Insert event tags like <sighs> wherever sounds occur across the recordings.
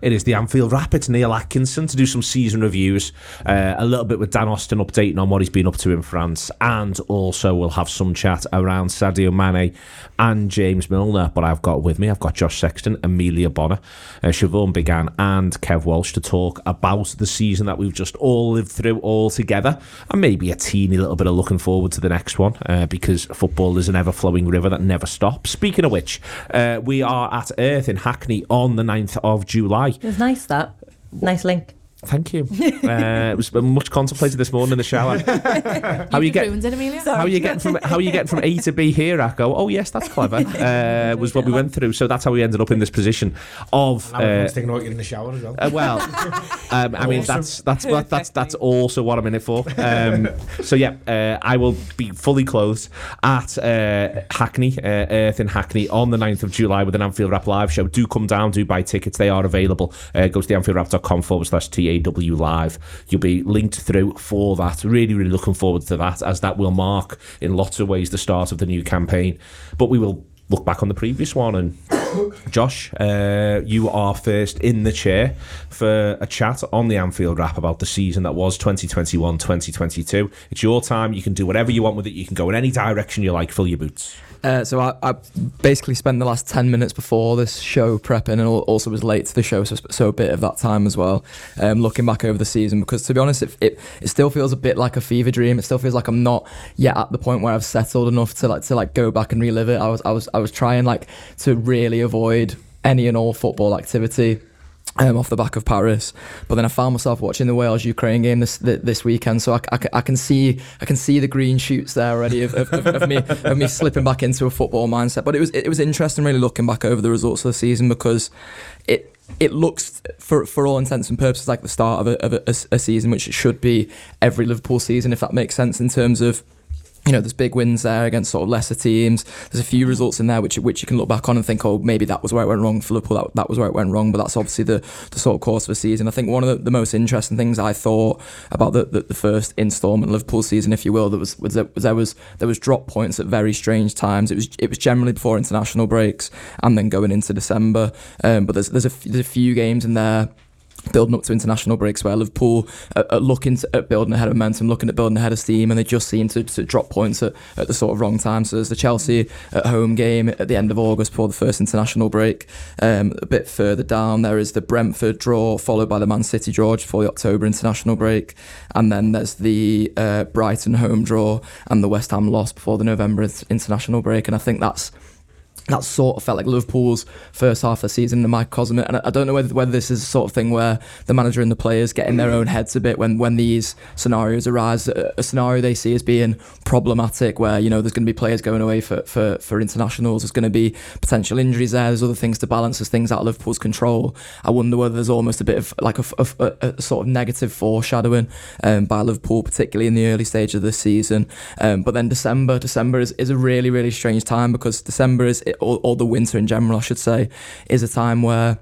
It is the Anfield Wrap. It's Neil Atkinson to do some season reviews, uh, a little bit with Dan Austin updating on what he's been up to in France, and also we'll have some chat around Sadio Mane and James Milner. But I've got with me, I've got Josh Sexton, Emilia Bona, uh, Siobhan Biggane, and Kev Walsh to talk about the season that we've just all lived through all together, and maybe a teeny little bit of looking forward to the next one, uh, because football is an ever flowing river that never stops. Speaking of which, uh, we are at Earth in Hackney on the 9th of July. It was nice that. Nice link. Thank you. Uh, it was much contemplated this morning in the shower. <laughs> how you, get? Ruined it, Emilia. How are you getting from how are you getting from A to B here? I go, oh yes, that's clever. <laughs> Uh, was what we went through. So that's how we ended up in this position of. And I Uh, was thinking about you in the shower as well. uh, well, <laughs> um, I mean that's that's what that's that's also what I'm in it for. Um, so yeah, uh, I will be fully clothed at uh, Hackney, uh, Earth in Hackney on the 9th of July with an Anfield Wrap live show. Do come down, do buy tickets. They are available. Uh, go to the theanfieldwrap.com forward slash TAW live. You'll be linked through for that. Really, really looking forward to that as that will mark in lots of ways the start of the new campaign. But we will look back on the previous one and <coughs> Josh, uh, you are first in the chair for a chat on the Anfield Wrap about the season that was 2021 2022. It's your time. You can do whatever you want with it. You can go in any direction you like. Fill your boots. Uh, so I, I basically spent the last 10 minutes before this show prepping and also was late to the show, so, so a bit of that time as well, um, looking back over the season. Because to be honest, it, it, it still feels a bit like a fever dream. It still feels like I'm not yet at the point where I've settled enough to like to like go back and relive it. I was I was I was trying like to really avoid any and all football activity um, off the back of Paris. But then I found myself watching the Wales Ukraine game this th- this weekend, so I, I, I can see I can see the green shoots there already of, of, of, of me of me slipping back into a football mindset. But it was it was interesting really looking back over the results of the season because it. It looks, for for all intents and purposes, like the start of a, of a- a season, which it should be every Liverpool season, if that makes sense in terms of you know, there's big wins there against sort of lesser teams. There's a few results in there which which you can look back on and think, oh, maybe that was where it went wrong for Liverpool. That, that was where it went wrong. But that's obviously the, the sort of course of a season. I think one of the, the most interesting things I thought about the, the, the first instalment of Liverpool season, if you will, there was, was, there, was there was there was drop points at very strange times. It was it was generally before international breaks and then going into December. Um, but there's there's a, there's a few games in there building up to international breaks where Liverpool are, are looking to, at building ahead of momentum, looking at building ahead of steam, and they just seem to, to drop points at, at the sort of wrong time. So there's the Chelsea at home game at the end of August before the first international break. Um, a bit further down, there is the Brentford draw, followed by the Man City draw before the October international break, and then there's the uh, Brighton home draw and the West Ham loss before the November international break. And I think that's that sort of felt like Liverpool's first half of the season in microcosm. And I don't know whether, whether this is the sort of thing where the manager and the players get in their own heads a bit when, when these scenarios arise. A, a scenario they see as being problematic, where you know there's going to be players going away for, for, for internationals, there's going to be potential injuries there, there's other things to balance, there's things out of Liverpool's control. I wonder whether there's almost a bit of like a sort of negative foreshadowing um, by Liverpool, particularly in the early stage of the season. Um, but then December, December is, is a really, really strange time because December is, or, the winter in general, I should say, is a time where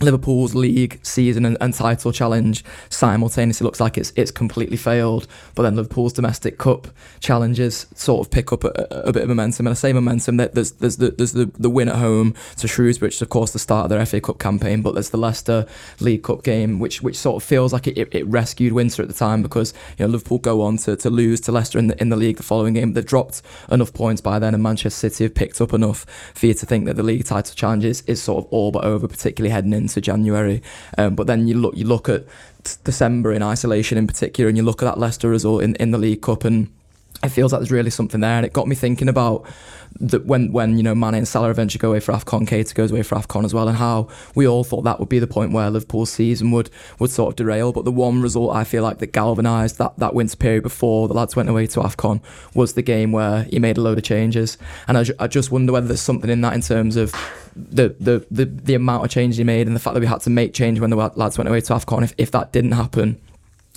Liverpool's league season and, and title challenge simultaneously looks like it's it's completely failed. But then Liverpool's domestic cup challenges sort of pick up a, a bit of momentum. And I say momentum that there's there's the there's the, the win at home to Shrewsbury, which is of course the start of their FA Cup campaign. But there's the Leicester League Cup game, which which sort of feels like it, it, rescued Winter at the time because you know Liverpool go on to, to lose to Leicester in the in the league the following game. They dropped enough points by then, and Manchester City have picked up enough for you to think that the league title challenge is, is sort of all but over, particularly heading into January. Um, but then you look you look at December in isolation in particular, and you look at that Leicester result in, in the League Cup, and it feels like there's really something there, and it got me thinking about that when when you know Mane and Salah eventually go away for Afcon, Keita goes away for Afcon as well, and how we all thought that would be the point where Liverpool's season would would sort of derail. But the one result I feel like that galvanised that that winter period before the lads went away to Afcon was the game where he made a load of changes, and I, I just wonder whether there's something in that in terms of the, the the the amount of change he made and the fact that we had to make change when the lads went away to Afcon. If if that didn't happen,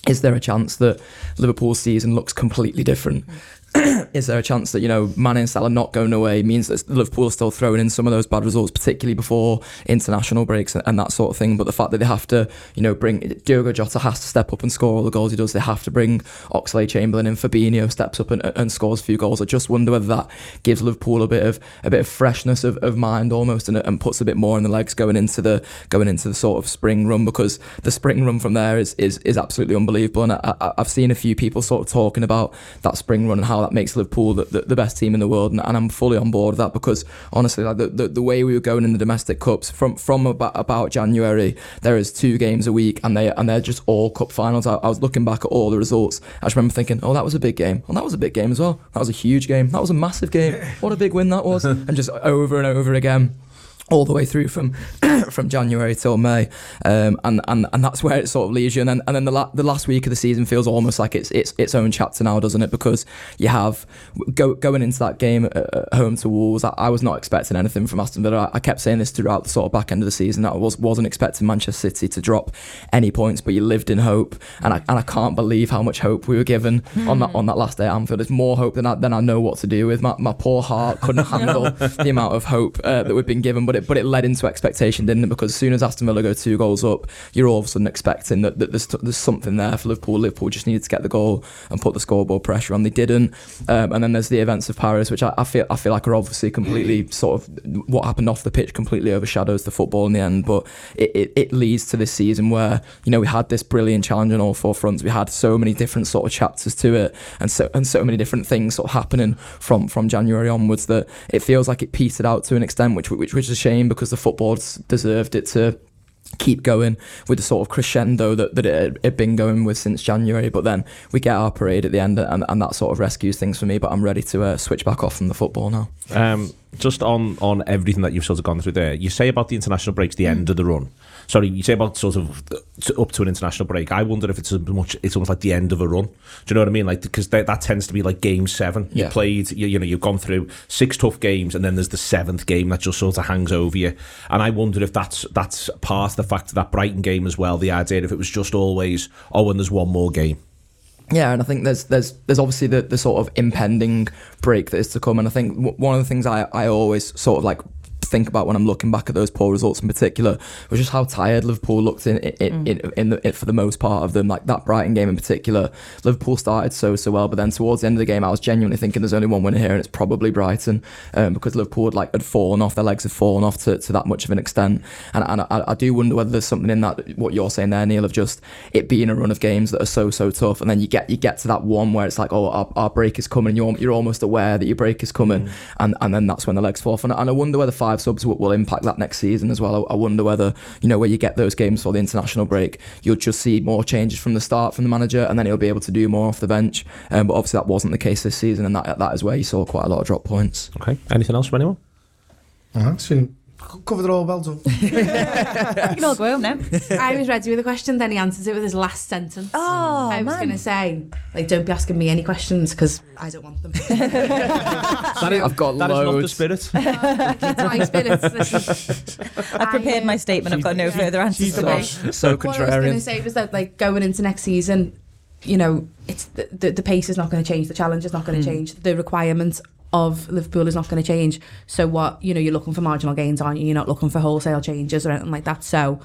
is there a chance that Liverpool's season looks completely different? <clears throat> is there a chance that you know Mane and Salah not going away means that Liverpool are still throwing in some of those bad results, particularly before international breaks and, and that sort of thing. But the fact that they have to, you know, bring Diogo Jota has to step up and score all the goals he does. They have to bring Oxlade Chamberlain and Fabinho steps up and, and scores a few goals. I just wonder whether that gives Liverpool a bit of a bit of freshness of, of mind almost and, and puts a bit more in the legs going into the going into the sort of spring run because the spring run from there is is, is absolutely unbelievable. And I, I, I've seen a few people sort of talking about that spring run and how that makes Liverpool the, the, the best team in the world, and, and, I'm fully on board with that because honestly, like the, the, the, way we were going in the domestic cups from from about, about January, there is two games a week, and they and they're just all cup finals. I, I, was looking back at all the results. I just remember thinking, oh, that was a big game. Oh, that was a big game as well. That was a huge game. That was a massive game. What a big win that was, <laughs> and just over and over again all the way through from <coughs> from January till May, um, and and and that's where it sort of leaves you. And then and then the la- the last week of the season feels almost like it's it's its own chapter now, doesn't it? Because you have go, going into that game at home to Wolves. I, I, was not expecting anything from Aston Villa. I, I, kept saying this throughout the sort of back end of the season. That I was wasn't expecting Manchester City to drop any points, but you lived in hope, and I and I can't believe how much hope we were given mm. on that on that last day at Anfield. There's more hope than I than I know what to do with. My my poor heart couldn't <laughs> handle the amount of hope uh, that we've been given, but it but it led into expectation, didn't it? Because as soon as Aston Villa go two goals up, you're all of a sudden expecting that, that there's, there's something there for Liverpool. Liverpool just needed to get the goal and put the scoreboard pressure on. They didn't. Um, and then there's the events of Paris, which I, I, feel I feel like are obviously completely sort of what happened off the pitch completely overshadows the football in the end. But it, it, it leads to this season where you know we had this brilliant challenge on all four fronts. We had so many different sort of chapters to it, and so and so many different things sort of happening from from January onwards that it feels like it petered out to an extent, which which, which is shame because the football deserved it to keep going with the sort of crescendo that, that it had been going with since January. But then we get our parade at the end, and, and that sort of rescues things for me. But I'm ready to uh, switch back off from the football now. Um, just on on everything that you've sort of gone through there, you say about the international breaks, the end of the run sorry, you say about sort of up to an international break. I wonder if it's as much, it's almost like the end of a run. Do you know what I mean? Like because that, that tends to be like game seven. Yeah. You played, you, you know, you've gone through six tough games, and then there's the seventh game that just sort of hangs over you. And I wonder if that's that's part of the fact of that Brighton game as well. The idea if it was just always, oh, and there's one more game. Yeah, and I think there's there's there's obviously the, the sort of impending break that is to come, and I think w- one of the things I, I always sort of like think about when I'm looking back at those poor results in particular was just how tired Liverpool looked in in, mm. in, in, the, for the most part of them. Like that Brighton game in particular, Liverpool started so so well, but then towards the end of the game, I was genuinely thinking there's only one winner here, and it's probably Brighton um, because Liverpool had, like had fallen off, their legs had fallen off to, to that much of an extent, and, and I, I do wonder whether there's something in that what you're saying there, Neil, of just it being a run of games that are so so tough, and then you get you get to that one where it's like, oh, our, our break is coming, and you're you're almost aware that your break is coming, mm. and and then that's when the legs fall off, and, and I wonder whether five subs will, will, impact that next season as well. I, I, wonder whether you know where you get those games for the international break, you'll just see more changes from the start from the manager, and then he'll be able to do more off the bench. Um, but obviously that wasn't the case this season, and that that is where you saw quite a lot of drop points. Okay. Anything else from anyone? Uh-huh covered it all well done. you can all go home now. I was ready with a question, then he answers it with his last sentence. Oh, I was going to say, like, don't be asking me any questions because I don't want them. <laughs> that is, I've got that loads. Is not the spirit. <laughs> <laughs> my spirit. I prepared my statement. I've got no further answers to make. So contrarian. What I was going to say was that, like, going into next season, you know, it's the, the, the pace is not going to change. The challenge is not going to mm. change. The requirements of Liverpool is not going to change. So what, you know, you're looking for marginal gains, aren't you? You're not looking for wholesale changes or anything like that. So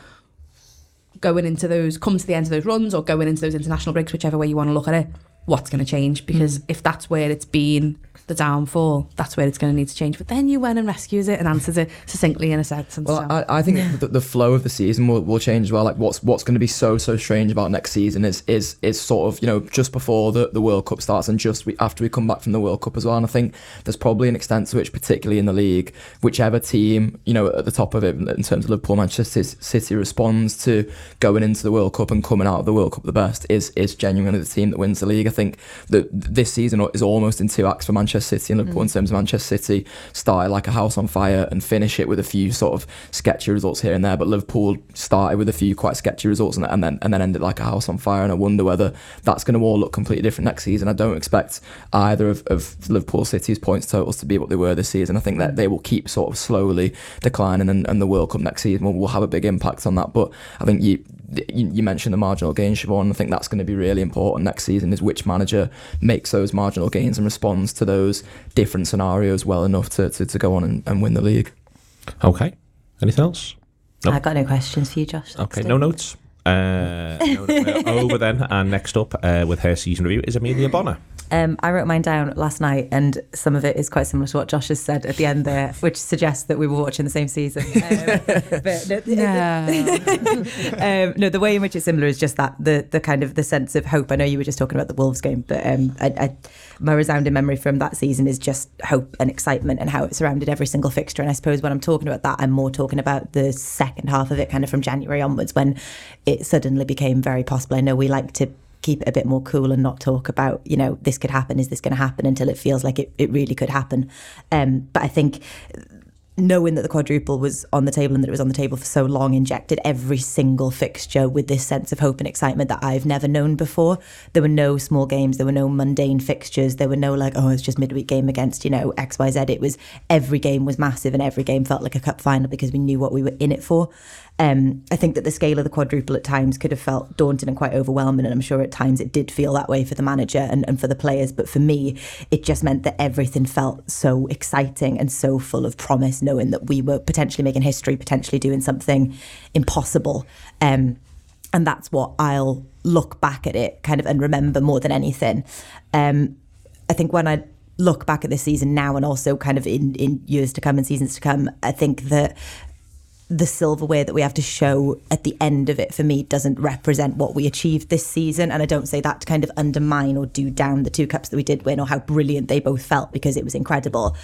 going into those, come to the end of those runs or going into those international breaks, whichever way you want to look at it, what's going to change? Because mm. if that's where it's been the downfall, that's where it's going to need to change. But then you went and rescues it and answers it succinctly in a sentence. Well, so. I, I, think yeah. the, the, flow of the season will, will change as well. Like what's what's going to be so so strange about next season is is is sort of you know just before the, the World Cup starts and just we, after we come back from the World Cup as well. And I think there's probably an extent to which, particularly in the league, whichever team you know at the top of it in terms of Liverpool, Manchester City responds to going into the World Cup and coming out of the World Cup the best is is genuinely the team that wins the league. I think that this season is almost in two acts for Manchester City and Liverpool mm. in terms of Manchester City started like a house on fire and finish it with a few sort of sketchy results here and there. But Liverpool started with a few quite sketchy results and, and then and then ended like a house on fire. And I wonder whether that's going to all look completely different next season. I don't expect either of, of Liverpool City's points totals to be what they were this season. I think that they will keep sort of slowly declining, and, and the World Cup next season will, will have a big impact on that. But I think you you, you mentioned the marginal gains, Siobhan. I think that's going to be really important next season. Is which manager makes those marginal gains and responds to those different scenarios well enough to, to, to go on and, and win the league. Okay. Anything else? Nope. I got no questions for you, Josh. Okay, no notes. Uh, no, no, we're <laughs> over then, and next up uh, with her season review is Emilia Bona. Um, I wrote mine down last night, and some of it is quite similar to what Josh has said at the end there, which suggests that we were watching the same season. <laughs> Um, but no, <laughs> um, no, the way in which it's similar is just that the the kind of the sense of hope. I know you were just talking about the Wolves game, but um, I, I, my resounding memory from that season is just hope and excitement and how it surrounded every single fixture. And I suppose when I'm talking about that, I'm more talking about the second half of it, kind of from January onwards, when it suddenly became very possible. I know we like to keep it a bit more cool and not talk about, you know, this could happen, is this going to happen until it feels like it, it really could happen. Um, but I think knowing that the quadruple was on the table and that it was on the table for so long injected every single fixture with this sense of hope and excitement that I've never known before. There were no small games, there were no mundane fixtures, there were no like, oh, it's just midweek game against, you know, XYZ. It was every game was massive and every game felt like a cup final because we knew what we were in it for. Um, I think that the scale of the quadruple at times could have felt daunting and quite overwhelming, and I'm sure at times it did feel that way for the manager and, and for the players. But for me, it just meant that everything felt so exciting and so full of promise, knowing that we were potentially making history, potentially doing something impossible. Um, and that's what I'll look back at it kind of and remember more than anything. Um, I think when I look back at this season now and also kind of in, in years to come and seasons to come, I think that the silverware that we have to show at the end of it for me doesn't represent what we achieved this season and i don't say that to kind of undermine or do down the two cups that we did win or how brilliant they both felt because it was incredible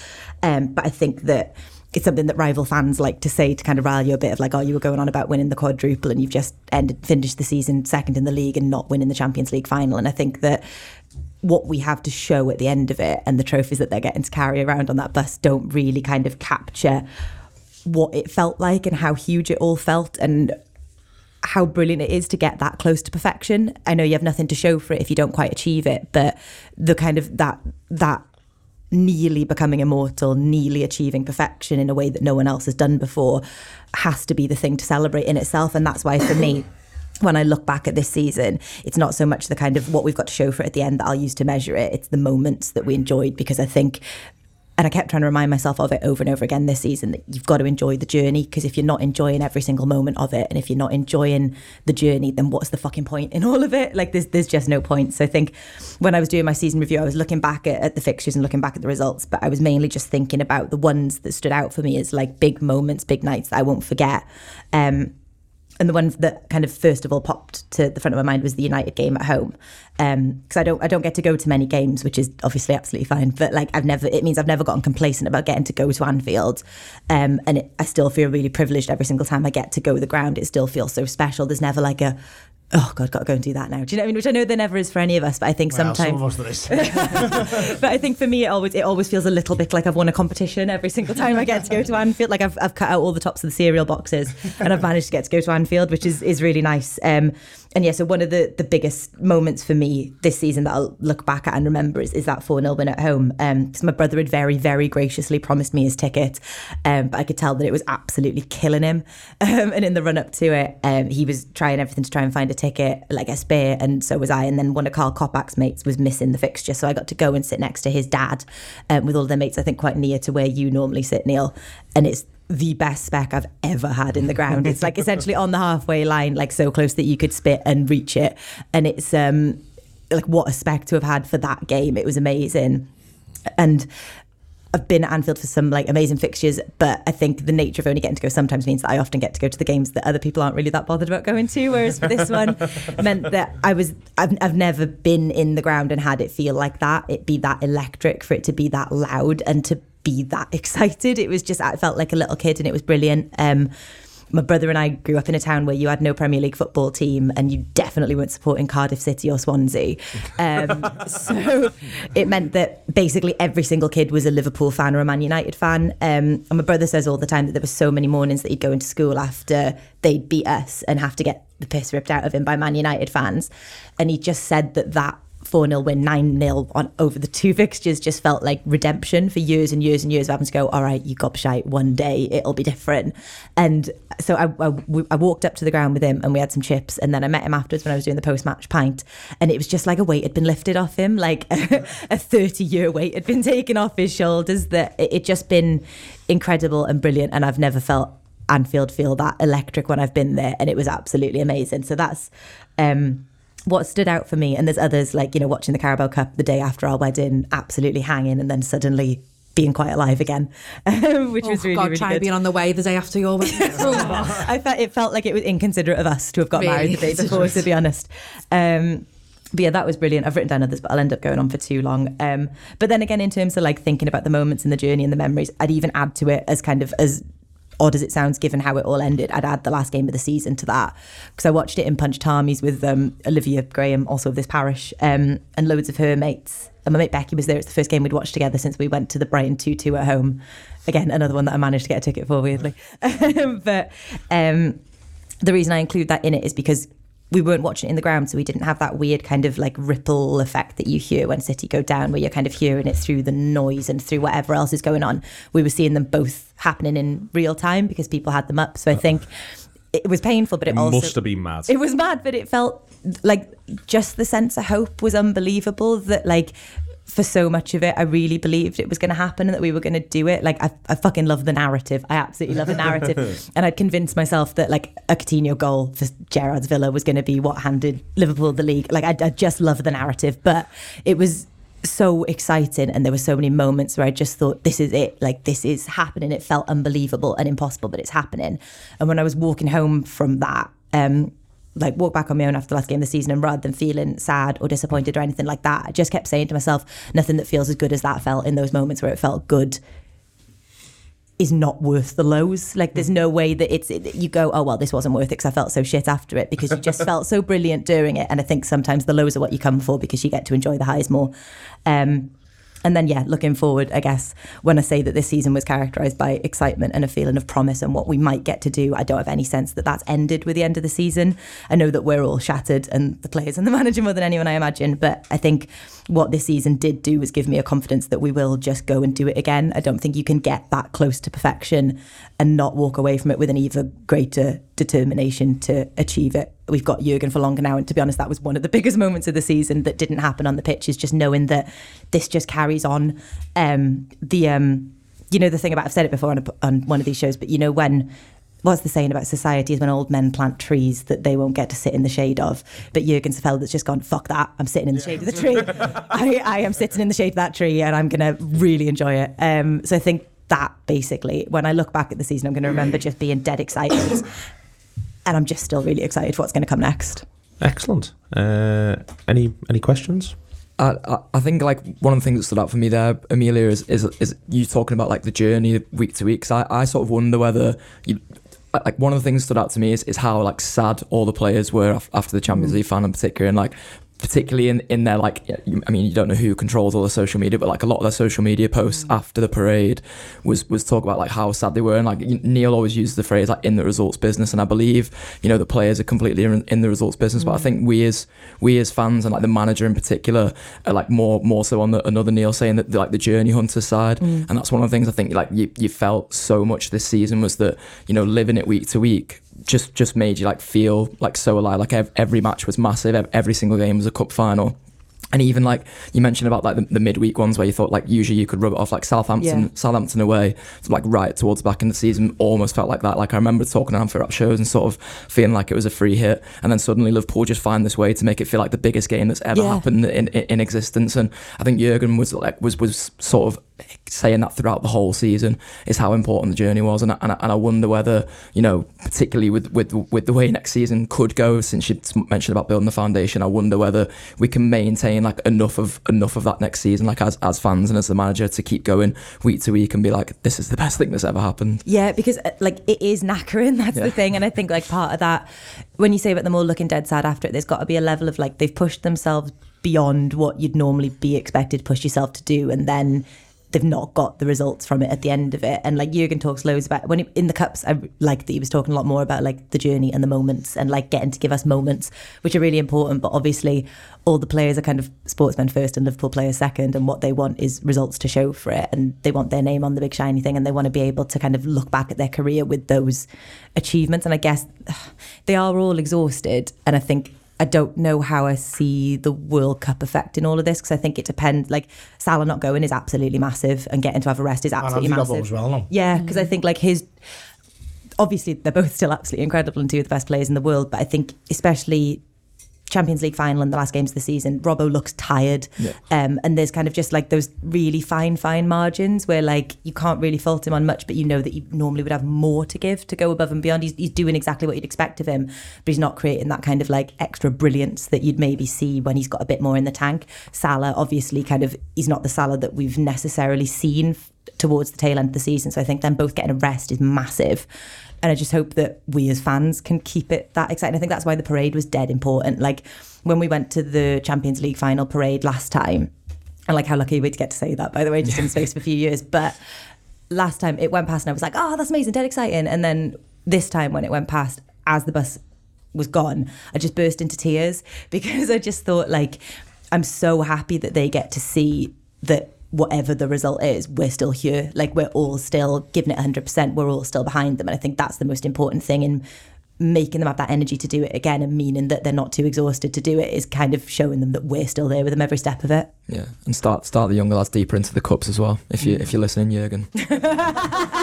um, but i think that it's something that rival fans like to say to kind of rally you a bit of like, oh, you were going on about winning the quadruple and you've just ended finished the season second in the league and not winning the Champions League final. And I think that what we have to show at the end of it and the trophies that they're getting to carry around on that bus don't really kind of capture what it felt like and how huge it all felt and how brilliant it is to get that close to perfection. I know you have nothing to show for it if you don't quite achieve it, but the kind of that that nearly becoming immortal, nearly achieving perfection in a way that no one else has done before has to be the thing to celebrate in itself. And that's why for me, when I look back at this season, it's not so much the kind of what we've got to show for it at the end that I'll use to measure it. It's the moments that we enjoyed because I think and I kept trying to remind myself of it over and over again this season that you've got to enjoy the journey because if you're not enjoying every single moment of it and if you're not enjoying the journey then what's the fucking point in all of it? Like there's, there's just no point. So I think when I was doing my season review I was looking back at, at the fixtures and looking back at the results but I was mainly just thinking about the ones that stood out for me as like big moments big nights that I won't forget. Um, and the one that kind of first of all popped to the front of my mind was the United game at home, because um, I don't I don't get to go to many games, which is obviously absolutely fine. But like I've never, it means I've never gotten complacent about getting to go to Anfield, um, and it, I still feel really privileged every single time I get to go to the ground. It still feels so special. There's never like a oh god, got to go and do that now. Do you know what I mean? Which I know there never is for any of us, but I think Well, sometimes. some of us there is. <laughs> but I think for me, it always it always feels a little bit like I've won a competition every single time I get to go to Anfield. Like I've, I've cut out all the tops of the cereal boxes, and I've managed to get to go to Anfield, which is is really nice. Um, and yeah, so one of the the biggest moments for me this season that I'll look back at and remember is, is that four 0 win at home. Um, because my brother had very very graciously promised me his ticket, um, but I could tell that it was absolutely killing him. <laughs> Um, and in the run up to it, um, he was trying everything to try and find a ticket, like a spare, and so was I. And then one of Carl Kopak's mates was missing the fixture, so I got to go and sit next to his dad um, with all their mates. I think quite near to where you normally sit, Neil. And it's the best spec I've ever had in the ground. It's like essentially on the halfway line, like so close that you could spit and reach it. And it's um like what a spec to have had for that game. It was amazing. And I've been at Anfield for some like amazing fixtures, but I think the nature of only getting to go sometimes means that I often get to go to the games that other people aren't really that bothered about going to. Whereas for this one meant that I was I've, I've never been in the ground and had it feel like that. It be that electric for it to be that loud and to be that <laughs> excited. It was just I felt like a little kid and it was brilliant. Um, my brother and I grew up in a town where you had no Premier League football team and you definitely weren't supporting Cardiff City or Swansea. Um, <laughs> so it meant that basically every single kid was a Liverpool fan or a Man United fan. Um, and my brother says all the time that there were so many mornings that he'd go into school after they'd beat us and have to get the piss ripped out of him by Man United fans. And he just said that that 4 0 win, 9 0 on over the two fixtures just felt like redemption for years and years and years of having to go, all right, you gobshite, one day it'll be different. And so I, I, I walked up to the ground with him and we had some chips. And then I met him afterwards when I was doing the post match pint. And it was just like a weight had been lifted off him, like <laughs> a 30 year weight had been taken off his shoulders, that it, it just been incredible and brilliant. And I've never felt Anfield feel that electric when I've been there. And it was absolutely amazing. So that's. um what stood out for me, and there's others like, you know, watching the Carabao Cup the day after our wedding, absolutely hanging, and then suddenly being quite alive again, <laughs> which oh, was really, God, really try good. being on the way the day after your wedding. <laughs> I felt it felt like it was inconsiderate of us to have got Really married the day before, to be honest. Um, but yeah, that was brilliant. I've written down others, but I'll end up going on for too long. Um, but then again, in terms of like thinking about the moments in the journey and the memories, I'd even add to it as kind of as odd as it sounds, given how it all ended, I'd add the last game of the season to that because I watched it in Punch Tarmey's with um, Olivia Graham, also of this parish, um, and loads of her mates. And my mate Becky was there. It's the first game we'd watched together since we went to the Brighton 2 2 at home. Again, another one that I managed to get a ticket for, weirdly. <laughs> but um, the reason I include that in it is because we weren't watching it in the ground, so we didn't have that weird kind of like ripple effect that you hear when City go down, where you're kind of hearing it through the noise and through whatever else is going on. We were seeing them both happening in real time because people had them up. So I think it was painful, but it, It also must have been mad. it was mad, but it felt like just the sense of hope was unbelievable. That like for so much of it, I really believed it was going to happen and that we were going to do it. Like I, I fucking love the narrative. I absolutely love the narrative, <laughs> and I'd convinced myself that like a Coutinho goal for Gerrard's Villa was going to be what handed Liverpool the league. Like I, I just love the narrative, but it was so exciting and there were so many moments where I just thought this is it like this is happening it felt unbelievable and impossible but it's happening and when I was walking home from that um like walk back on my own after the last game of the season and rather than feeling sad or disappointed or anything like that I just kept saying to myself nothing that feels as good as that felt in those moments where it felt good is not worth the lows. Like, there's no way that it's it, you go, oh well, this wasn't worth it because I felt so shit after it because you just <laughs> felt so brilliant during it. And I think sometimes the lows are what you come for because you get to enjoy the highs more. Um, and then, yeah, looking forward, I guess, when I say that this season was characterised by excitement and a feeling of promise and what we might get to do, I don't have any sense that that's ended with the end of the season. I know that we're all shattered and the players and the <laughs> manager more than anyone, I imagine. But I think what this season did do was give me a confidence that we will just go and do it again. I don't think you can get that close to perfection and not walk away from it with an even greater determination to achieve it. We've got Jurgen for longer now, and to be honest, that was one of the <laughs> biggest moments of the season that didn't happen on the pitch. Is just knowing that this just carries on. Um, the um, you know the thing about I've said it before on, a, on one of these shows, but you know when what's the saying about society is when old men plant trees that they won't get to sit in the shade of. But Jurgen Svelda's just gone, fuck that, I'm sitting in the shade of the tree. <laughs> I, I am sitting in the shade of that tree and I'm going to really enjoy it. Um, so I think that basically, when I look back at the season, I'm going to remember just being dead excited. <coughs> and I'm just still really excited for what's going to come next. Excellent. Uh, any any questions? I, I, I think like one of the things that stood out for me there, Emilia, is is, is you talking about like the journey week to week. Because I, I sort of wonder whether you Uh, like one of the things that stood out to me is, is how like sad all the players were after the Champions mm. League final in particular, and like particularly in in their like I mean you don't know who controls all the social media, but like a lot of their social media posts mm. after the parade was was talk about like how sad they were, and like Neil always uses the phrase like in the results business, and I believe you know the players are completely in, in the results business, but I mm. think we as we as fans and like the manager in particular are like more more so on the another Neil saying that like the journey hunter side, mm. and that's one of the things I think like you you felt so much this season was that you know living it week to week just just made you like feel like so alive. Like ev- every match was massive. ev- Every single game was a cup final. And even like you mentioned about like the, the midweek ones where you thought like usually you could rub it off like Southampton Yeah. Southampton away so like right towards the back in the season almost felt like that like I remember talking around for up shows and sort of feeling like it was a free hit and then suddenly Liverpool just find this way to make it feel like the biggest game that's ever Yeah. happened in, in, in existence and I think Jurgen was like was was sort of saying that throughout the whole season is how important the journey was and I, and I, and I wonder whether you know particularly with with with the way next season could go since you mentioned about building the foundation I wonder whether we can maintain like enough of enough of that next season like as as fans and as the manager to keep going week to week and be like this is the best thing that's ever happened Yeah, because uh, like it is knackering. <laughs> That's Yeah. the thing, and I think like part of that, when you say about them all looking dead sad after it, there's got to be a level of like they've pushed themselves beyond what you'd normally be expected to push yourself to do, and then they've not got the results from it at the end of it. And like Jurgen talks loads about when he, in the cups, I like that he was talking a lot more about like the journey and the moments and like getting to give us moments, which are really important. But obviously, all the players are kind of sportsmen first and Liverpool players second, and what they want is results to show for it, and they want their name on the big shiny thing, and they want to be able to kind of look back at their career with those achievements. And I guess <sighs> they are all exhausted, and I think I don't know how I see the World Cup effect in all of this because I think it depends. Like Salah not going is absolutely massive, and getting to have a rest is absolutely and massive. well, no? Yeah, because I mm. think like his. Obviously, they're both still absolutely incredible and two of the best players in the world. But I think, especially Champions League final and the last games of the season, Robbo looks tired. Yeah. Um, and there's kind of just like those really fine, fine margins where like you can't really fault him on much, but you know that you normally would have more to give to go above and beyond. He's, he's doing exactly what you'd expect of him, but he's not creating that kind of like extra brilliance that you'd maybe see when he's got a bit more in the tank. Salah, obviously, kind of, he's not the Salah that we've necessarily seen towards the tail end of the season. So I think them both getting a rest is massive. And I just hope that we as fans can keep it that exciting. I think that's why the parade was dead important. Like when we went to the Champions League final parade last time, and like how lucky we to get to say that, by the way, just in space for a few years. But last time it went past and I was like, oh, that's amazing, dead exciting. And then this time when it went past, as the bus was gone, I just burst into tears <laughs> because I just thought like I'm so happy that they get to see that whatever the result is, we're still here. Like we're all still giving it 100%. We're all still behind them. And I think that's the most important thing in making them have that energy to do it again and meaning that they're not too exhausted to do it is kind of showing them that we're still there with them every step of it. Yeah, and start start the younger lads deeper into the cups as well. If you if you're listening, Jurgen, <laughs>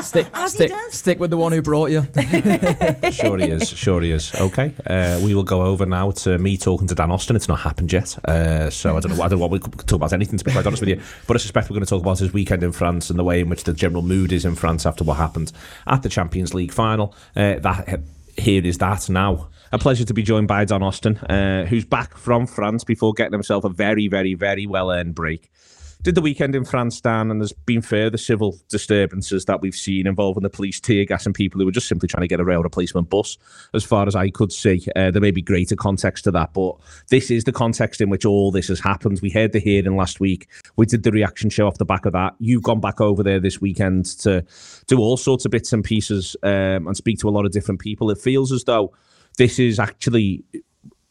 stick As he stick does. stick with the one who brought you. <laughs> <laughs> sure he is. Sure he is. Okay. Uh, we will go over now to me talking to Dan Austin. It's not happened yet. Uh, so I don't know. I don't know what we could talk about anything to be quite honest with you. But I suspect we're going to talk about his weekend in France and the way in which the general mood is in France after what happened at the Champions League final. Uh, that here is that now. A pleasure to be joined by Dan Austin, uh, who's back from France before getting himself a very, very, very well earned break. Did the weekend in France, Dan, and there's been further civil disturbances that we've seen involving the police tear gas and people who were just simply trying to get a rail replacement bus. As far as I could see, uh, there may be greater context to that, but this is the context in which all this has happened. We heard the hearing last week. We did the reaction show off the back of that. You've gone back over there this weekend to do all sorts of bits and pieces um, and speak to a lot of different people. It feels as though this is actually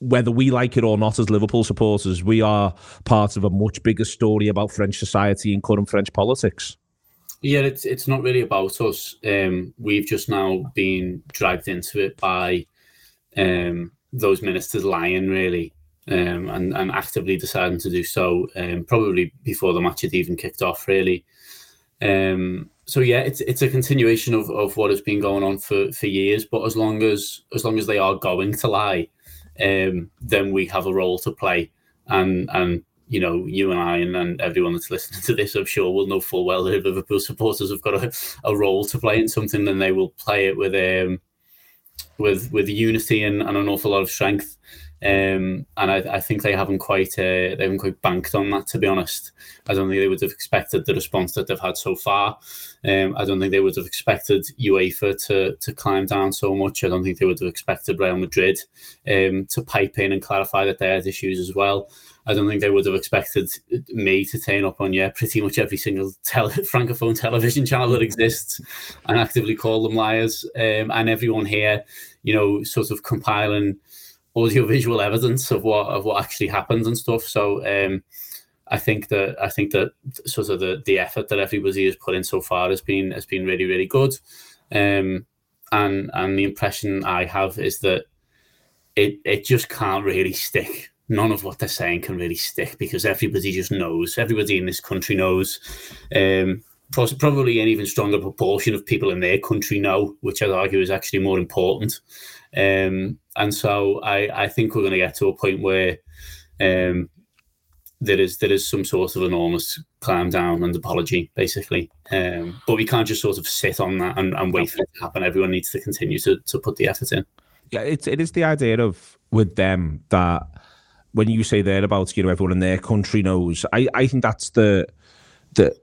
whether we like it or not as Liverpool supporters, we are part of a much bigger story about French society and current French politics. Yeah, it's it's not really about us. Um, we've just now been dragged into it by um, those ministers lying, really, um, and and actively deciding to do so. Um, probably before the match had even kicked off, really. Um, so yeah, it's it's a continuation of, of what has been going on for, for years. But as long as as long as they are going to lie, um, then we have a role to play. And and you know, you and I and, and everyone that's listening to this, I'm sure, will know full well that Liverpool supporters have got a, a role to play in something, then they will play it with um with with unity and, and an awful lot of strength. Um, and I, I think they haven't quite uh, they haven't quite banked on that. To be honest, I don't think they would have expected the response that they've had so far. Um, I don't think they would have expected UEFA to to climb down so much. I don't think they would have expected Real Madrid um, to pipe in and clarify that they had issues as well. I don't think they would have expected me to turn up on yeah pretty much every single tele- <laughs> francophone television channel that exists and actively call them liars. Um, and everyone here, you know, sort of compiling audiovisual evidence of what of what actually happened and stuff. So um, I think that I think that sort of the the effort that everybody has put in so far has been has been really really good. Um, and and the impression I have is that it it just can't really stick. None of what they're saying can really stick because everybody just knows. Everybody in this country knows. Um, probably an even stronger proportion of people in their country know, which I'd argue is actually more important. Um, and so I, I think we're going to get to a point where um, there is there is some sort of enormous climb down and apology, basically. Um, but we can't just sort of sit on that and, and wait for it to happen. Everyone needs to continue to, to put the effort in. Yeah, it's it is the idea of with them that when you say there about you know everyone in their country knows, I I think that's the the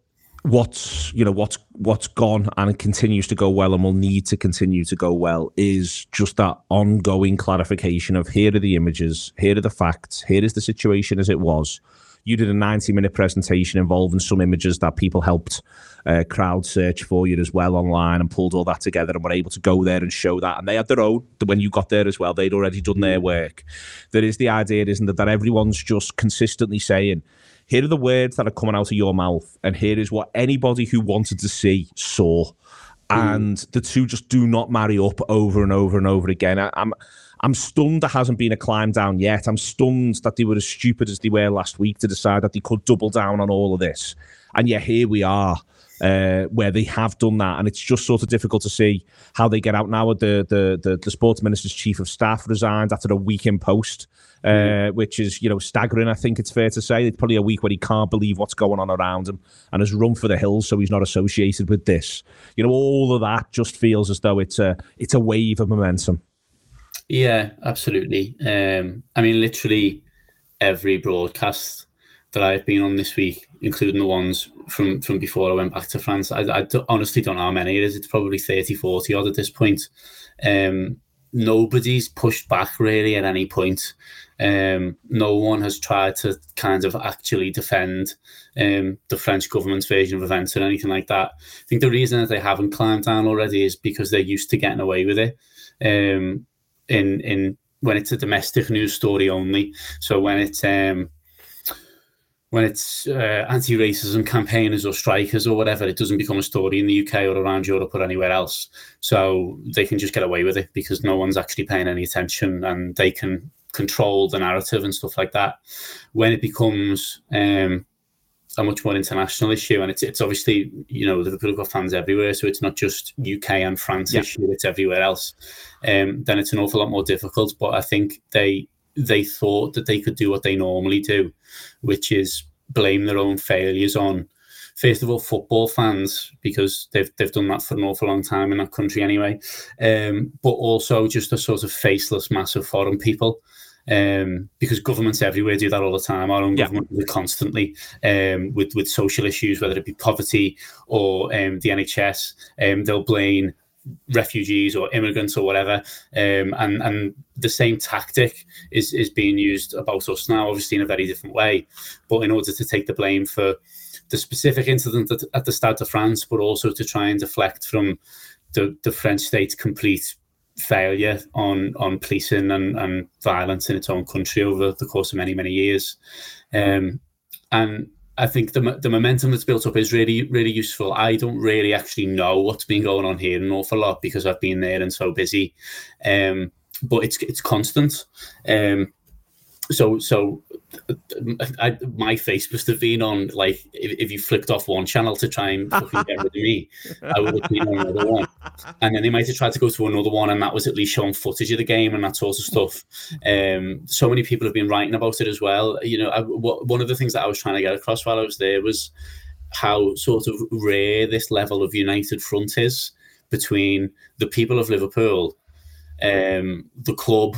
what's you know what's what's gone and continues to go well and will need to continue to go well is just that ongoing clarification of here are the images, here are the facts, here is the situation as it was. you did a 90 minute presentation involving some images that people helped uh, crowd search for you as well online and pulled all that together and were able to go there and show that. And they had their own, when you got there as well, they'd already done their work. There is the idea, isn't it, that everyone's just consistently saying, here are the words that are coming out of your mouth, and here is what anybody who wanted to see saw. And the two just do not marry up over and over and over again. I, I'm I'm stunned there hasn't been a climb down yet. I'm stunned that they were as stupid as they were last week to decide that they could double down on all of this. And yet here we are, uh, where they have done that, and it's just sort of difficult to see how they get out now. The the the, the sports minister's chief of staff resigned after a week in post. Uh, which is you know staggering. I think it's fair to say it's probably a week where he can't believe what's going on around him and has run for the hills, so he's not associated with this. You know, all of that just feels as though it's a it's a wave of momentum. Yeah, absolutely. Um, I mean, literally every broadcast that I've been on this week, including the ones from from before I went back to France, I, I honestly don't know how many it is. It's probably 30, 40 odd at this point. Um, nobody's pushed back really at any point. Um, no one has tried to kind of actually defend um, the French government's version of events or anything like that. I think the reason that they haven't climbed down already is because they're used to getting away with it. Um, in in when it's a domestic news story only. So when it's um, when it's uh, anti-racism campaigners or strikers or whatever, it doesn't become a story in the UK or around Europe or anywhere else. So they can just get away with it because no one's actually paying any attention and they can control the narrative and stuff like that. When it becomes um, a much more international issue, and it's it's obviously you know Liverpool have got fans everywhere, so it's not just UK and France yeah. issue; it's everywhere else. Um, then it's an awful lot more difficult. But I think they they thought that they could do what they normally do, which is blame their own failures on first of all football fans because they've they've done that for an awful long time in that country anyway, um, but also just a sort of faceless mass of foreign people um, because governments everywhere do that all the time. Our own yeah. government do constantly um, with with social issues, whether it be poverty or um, the NHS. Um, they'll blame refugees or immigrants or whatever, um, and and the same tactic is is being used about us now, obviously in a very different way, but in order to take the blame for the specific incident at, at the Stade de France, but also to try and deflect from the, the French state's complete failure on on policing and, and violence in its own country over the course of many many years. Um, and I think the, the momentum that's built up is really really useful. I don't really actually know what's been going on here an awful lot because I've been there and so busy. Um, but it's it's constant. Um, so so I, my face must have been on like if, if you flicked off one channel to try and fucking get rid of me, I would have been on another one, and then they might have tried to go to another one, and that was at least showing footage of the game and that sort of stuff. Um, so many people have been writing about it as well. You know, what, one of the things that I was trying to get across while I was there was how sort of rare this level of united front is between the people of Liverpool, um, the club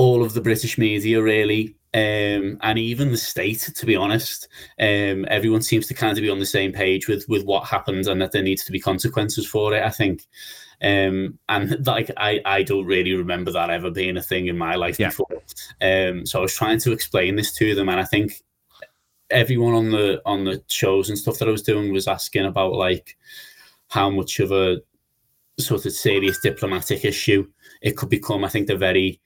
all of the British media really, um, and even the state. To be honest, um, everyone seems to kind of be on the same page with with what happened and that there needs to be consequences for it. I think. Um, and <laughs> like I, I don't really remember that ever being a thing in my life yeah. before. Um, so I was trying to explain this to them, and I think everyone on the on the shows and stuff that I was doing was asking about like how much of a sort of serious diplomatic issue it could become. I think they're very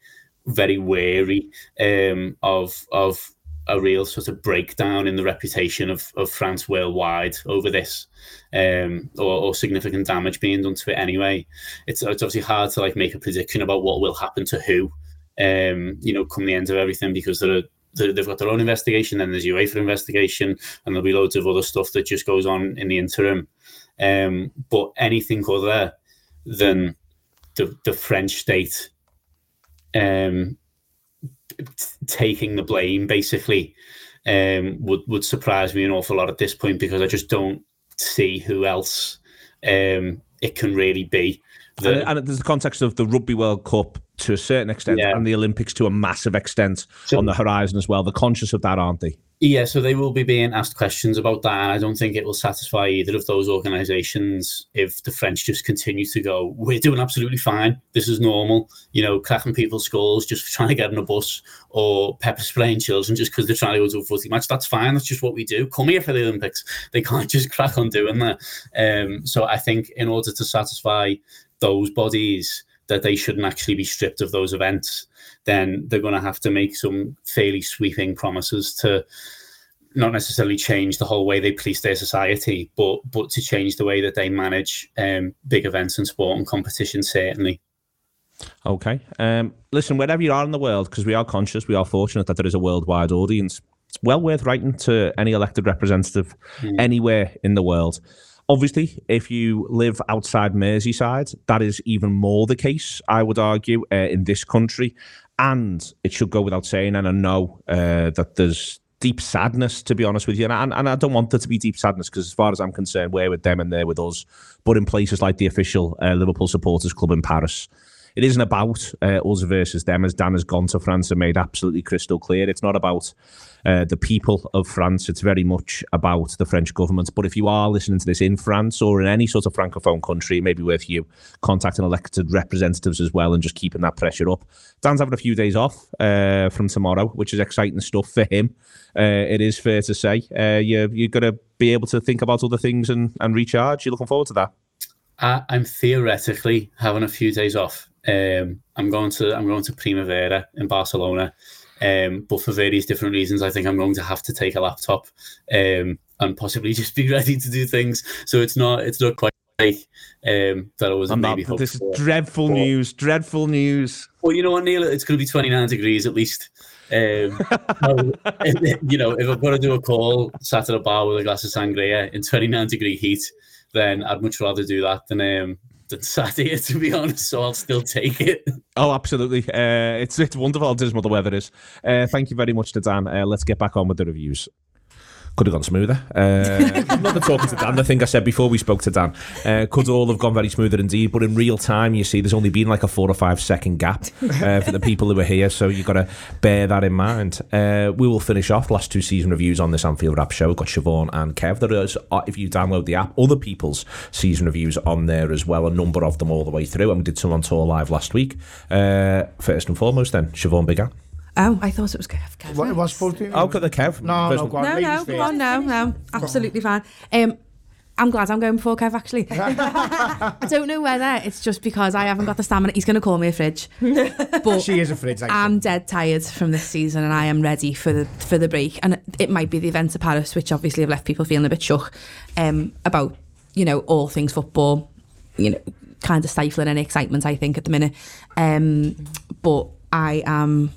very wary um, of of a real sort of breakdown in the reputation of, of France worldwide over this, um, or, or, significant damage being done to it anyway. It's it's obviously hard to like make a prediction about what will happen to who, um, you know, come the end of everything because there are they've got their own investigation, then there's UEFA investigation, and there'll be loads of other stuff that just goes on in the interim. Um, but anything other than the the French state um, taking the blame basically um, would would surprise me an awful lot at this point because I just don't see who else um, it can really be The, and, and there's the context of the Rugby World Cup to a certain extent Yeah. and the Olympics to a massive extent So- on the horizon as well. They're conscious of that, aren't they? Yeah, so they will be being asked questions about that, and I don't think it will satisfy either of those organisations if the French just continue to go, "We're doing absolutely fine. This is normal." You know, cracking people's skulls just trying to get on a bus, or pepper spraying children just because they're trying to go to a footy match. That's fine. That's just what we do. Come here for the Olympics. They can't just crack on doing that. Um, so I think in order to satisfy those bodies, that they shouldn't actually be stripped of those events then they're going to have to make some fairly sweeping promises to not necessarily change the whole way they police their society, but but to change the way that they manage um, big events and sport and competition. Certainly, Okay. Um, listen, wherever you are in the world, because we are conscious, we are fortunate that there is a worldwide audience. It's well worth writing to any elected representative anywhere in the world. Obviously, if you live outside Merseyside, that is even more the case, I would argue, uh, in this country. And it should go without saying, and I know uh, that there's deep sadness, to be honest with you. And I, and I don't want there to be deep sadness because, as far as I'm concerned, we're with them and they're with us. But in places like the official uh, Liverpool Supporters Club in Paris, it isn't about uh, us versus them, as Dan has gone to France and made absolutely crystal clear. It's not about uh, the people of France. It's very much about the French government. But if you are listening to this in France or in any sort of francophone country, it may be worth you contacting elected representatives as well and just keeping that pressure up. Dan's having a few days off uh, from tomorrow, which is exciting stuff for him. Uh, it is fair to say. Uh, you, you're going to be able to think about other things and, and recharge. You're looking forward to that. I, I'm theoretically having a few days off. Um, I'm going to I'm going to Primavera in Barcelona, um, but for various different reasons, I think I'm going to have to take a laptop um, and possibly <laughs> just be ready to do things. So it's not it's not quite like um, that I was I'm maybe hoping this is dreadful But- news. Dreadful news. Well, you know what, Neil? It's going to be 29 degrees at least. Um, <laughs> so, <laughs> you know, if I've got to do a call, sat at a bar with a glass of sangria in 29 degree heat, then I'd much rather do that than um, than sat here, to be honest. So I'll still take it. Oh, absolutely. Uh, it's it's wonderful how dismal the weather is. Uh, thank you very much to Dan. Uh, let's get back on with the reviews. Could have gone smoother. Uh, I'm <laughs> not talking to Dan. The thing I said before we spoke to Dan uh, could all have gone very smoother indeed. But in real time, you see, there's only been like a four or five second gap <laughs> uh, for the people who are here. So you've got to bear that in mind. Uh, we will finish off last two season reviews on this Anfield Wrap show. We've got Siobhan and Kev. There is, uh, if you download the app, other people's season reviews on there as well. A number of them all the way through. And we did some on tour live last week. Uh, first and foremost, then Siobhan began. Oh, I thought it was Kev. Kev. What, what's supposed to Oh, got the Kev. No, no, go on. No, no, first. come on, no, no, absolutely fine. Um, I'm glad I'm going before Kev. Actually, <laughs> I don't know whether it's just because I haven't got the stamina. He's going to call me a fridge, <laughs> but She is a fridge. Like I'm dead tired from this season, and I am ready for the for the break. And it might be the events of Paris, which obviously have left people feeling a bit shook um, about you know all things football. You know, kind of stifling any excitement. I think at the minute, um, but I am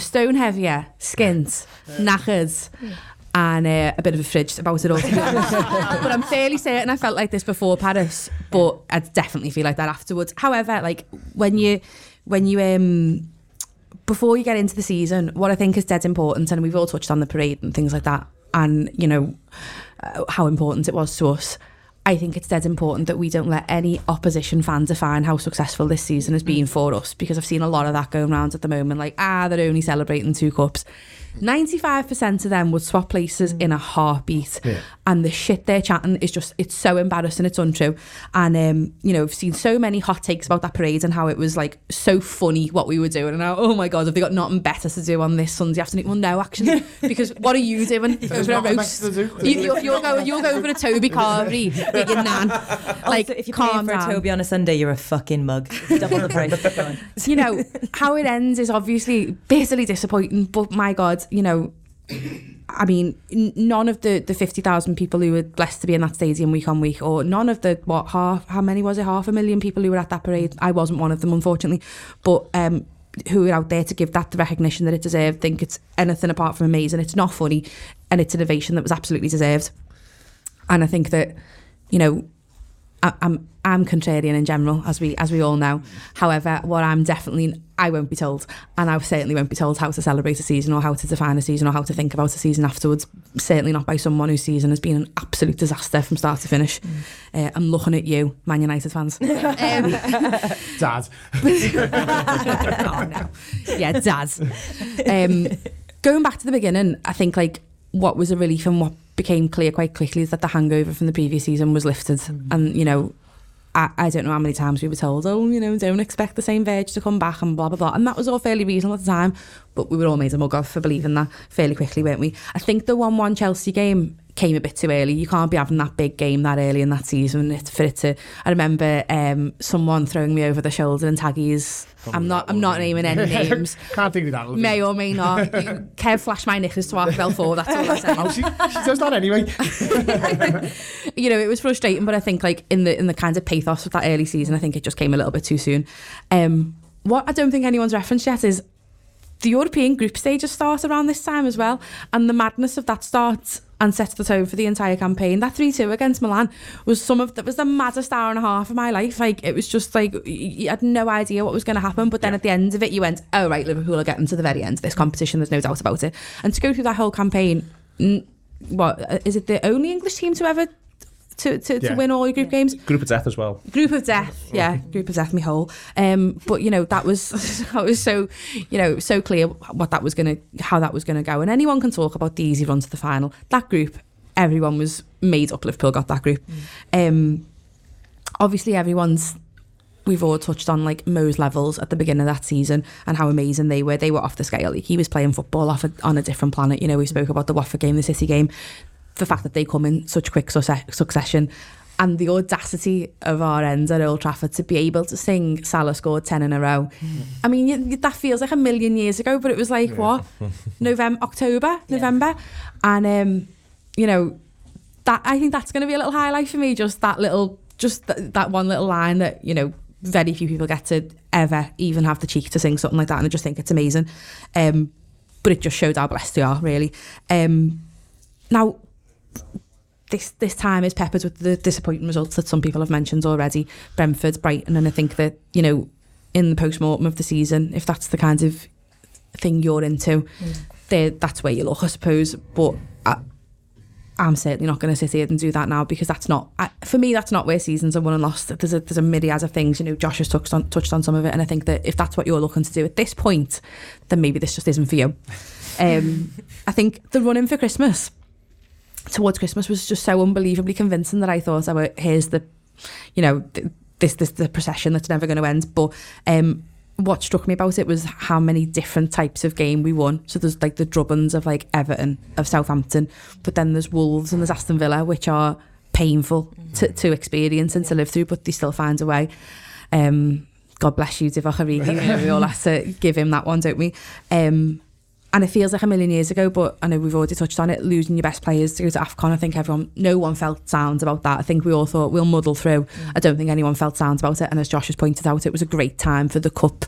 a stone heavier, skint, knackered. And uh, a bit of a fridge about it all, to be honest. but I'm fairly certain I felt like this before Paris, but I definitely feel like that afterwards. However, like when you, when you um, before you get into the season, what I think is dead important, and we've all touched on the parade and things like that, and you know uh, how important it was to us. I think it's dead important that we don't let any opposition fan define how successful this season has been for us, because I've seen a lot of that going around at the moment. Like, ah, they're only celebrating two cups. 95% of them would swap places in a heartbeat. And the shit they're chatting is just, it's so embarrassing, it's untrue. And, um, you know, I've seen so many hot takes about that parade and how it was like so funny what we were doing. And now, oh my God, have they got nothing better to do on this Sunday afternoon? Well, no, actually, <laughs> because what are you doing <laughs> over a roast? to. You, you're, you're, going, you're going for a Toby Carvery with <laughs> your nan. Like, Also, if you're calm paying for down a Toby on a Sunday, you're a fucking mug. It's double the price. Go you know, how it ends is obviously bitterly disappointing, but my God, you know, I mean, none of the, the 50,000 people who were blessed to be in that stadium week on week, or none of the, what, half, how many was it? Half a million people who were at that parade. I wasn't one of them, unfortunately, but um, who were out there to give that the recognition that it deserved, think it's anything apart from amazing. It's not funny, and it's an ovation that was absolutely deserved. And I think that, you know, I, I'm I'm contrarian in general, as we as we all know. However, what I'm definitely I won't be told, and I certainly won't be told how to celebrate a season or how to define a season or how to think about a season afterwards. Certainly not by someone whose season has been an absolute disaster from start to finish. Mm. Uh, I'm looking at you, Man United fans. <laughs> um, Dad. <laughs> oh no, yeah, Dad. Um, going back to the beginning, I think like what was a relief and what became clear quite quickly is that the hangover from the previous season was lifted, mm. and you know I, I don't know how many times we were told, oh, you know, don't expect the same Verge to come back and blah, blah, blah. And that was all fairly reasonable at the time, but we were all made a mug of for believing that fairly quickly, weren't we? I think the 1 1 Chelsea game came a bit too early. You can't be having that big game that early in that season for it to. I remember um, someone throwing me over the shoulder and Taggies. I'm not. I'm not naming any <laughs> names. Can't think of that. May or may not. <laughs> Kev flashed my knickers to Arkell four. That's all I said. oh, she, she does that anyway. <laughs> you know, it was frustrating, but I think like in the in the kind of pathos of that early season, I think it just came a little bit too soon. Um, what I don't think anyone's referenced yet is the European group stages start around this time as well, and the madness of that starts and sets the tone for the entire campaign. That 3 2 against Milan was some of that was the maddest hour and a half of my life. Like it was just like you had no idea what was going to happen. But then yeah. at the end of it, you went, oh, right, Liverpool are getting to the very end of this competition. There's no doubt about it. And to go through that whole campaign, what uh, is it the only English team to ever to, to, yeah. to win all your group yeah. games. Group of death as well. Group of death, yeah, group of death, me whole. Um, but you know that was <laughs> that was so you know so clear what that was gonna how that was gonna go, and anyone can talk about the easy run to the final. That group everyone was made up. Liverpool got that group. Mm. Um, obviously, everyone's. We've all touched on like Mo's levels at the beginning of that season and how amazing they were. They were off the scale. Like, he was playing football off a, on a different planet. You know, we spoke about the Watford game, the City game, the fact that they come in such quick succession and the audacity of our end at Old Trafford to be able to sing Salah scored 10 in a row. Mm. I mean, you, that feels like a million years ago, but it was like, yeah. what? <laughs> November, October, November. Yeah. And um, you know, that I think that's going to be a little highlight for me. Just that little, just th- that one little line that you know very few people get to ever even have the cheek to sing something like that, and I just think it's amazing. Um, but it just showed how blessed we are, really. Um, now, this this time is peppered with the disappointing results that some people have mentioned already. Brentford, Brighton, and I think that you know, in the post mortem of the season, if that's the kind of thing you're into, mm. that's where you look, I suppose. But I, I'm certainly not going to sit here and do that now because that's not I, for me. That's not where seasons are won and lost. There's a there's a myriad of things. You know, Josh has touched on touched on some of it, and I think that if that's what you're looking to do at this point, then maybe this just isn't for you. <laughs> Um, I think the run in for Christmas towards Christmas was just so unbelievably convincing that I thought, oh, here's the, you know, this this the procession that's never going to end. But um, what struck me about it was how many different types of game we won. So there's like the drubbins of like Everton, of Southampton, but then there's Wolves and there's Aston Villa, which are painful mm-hmm. to, to experience and to live through, but they still find a way. Um, God bless you, Divock Origi. <laughs> we all have to give him that one, don't we? Um, and it feels like a million years ago, but I know we've already touched on it. Losing your best players to go to AFCON, I think everyone, no one felt sound about that. I think we all thought we'll muddle through. Mm. I don't think anyone felt sound about it. And as Josh has pointed out, it was a great time for the cup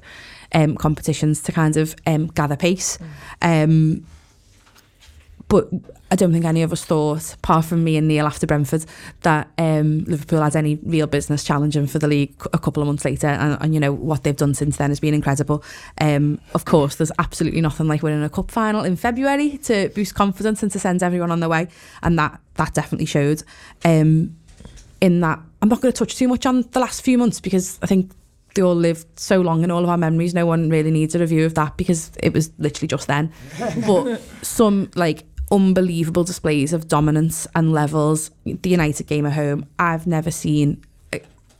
um, competitions to kind of um, gather pace. Mm. Um, but I don't think any of us thought, apart from me and Neil after Brentford, that um, Liverpool had any real business challenging for the league a couple of months later. And, and you know what they've done since then has been incredible. Um, of course, there's absolutely nothing like winning a cup final in February to boost confidence and to send everyone on their way, and that that definitely showed. Um, in that, I'm not going to touch too much on the last few months because I think they all lived so long in all of our memories. No one really needs a review of that because it was literally just then. but <laughs> some like unbelievable displays of dominance and levels. The United game at home, I've never seen.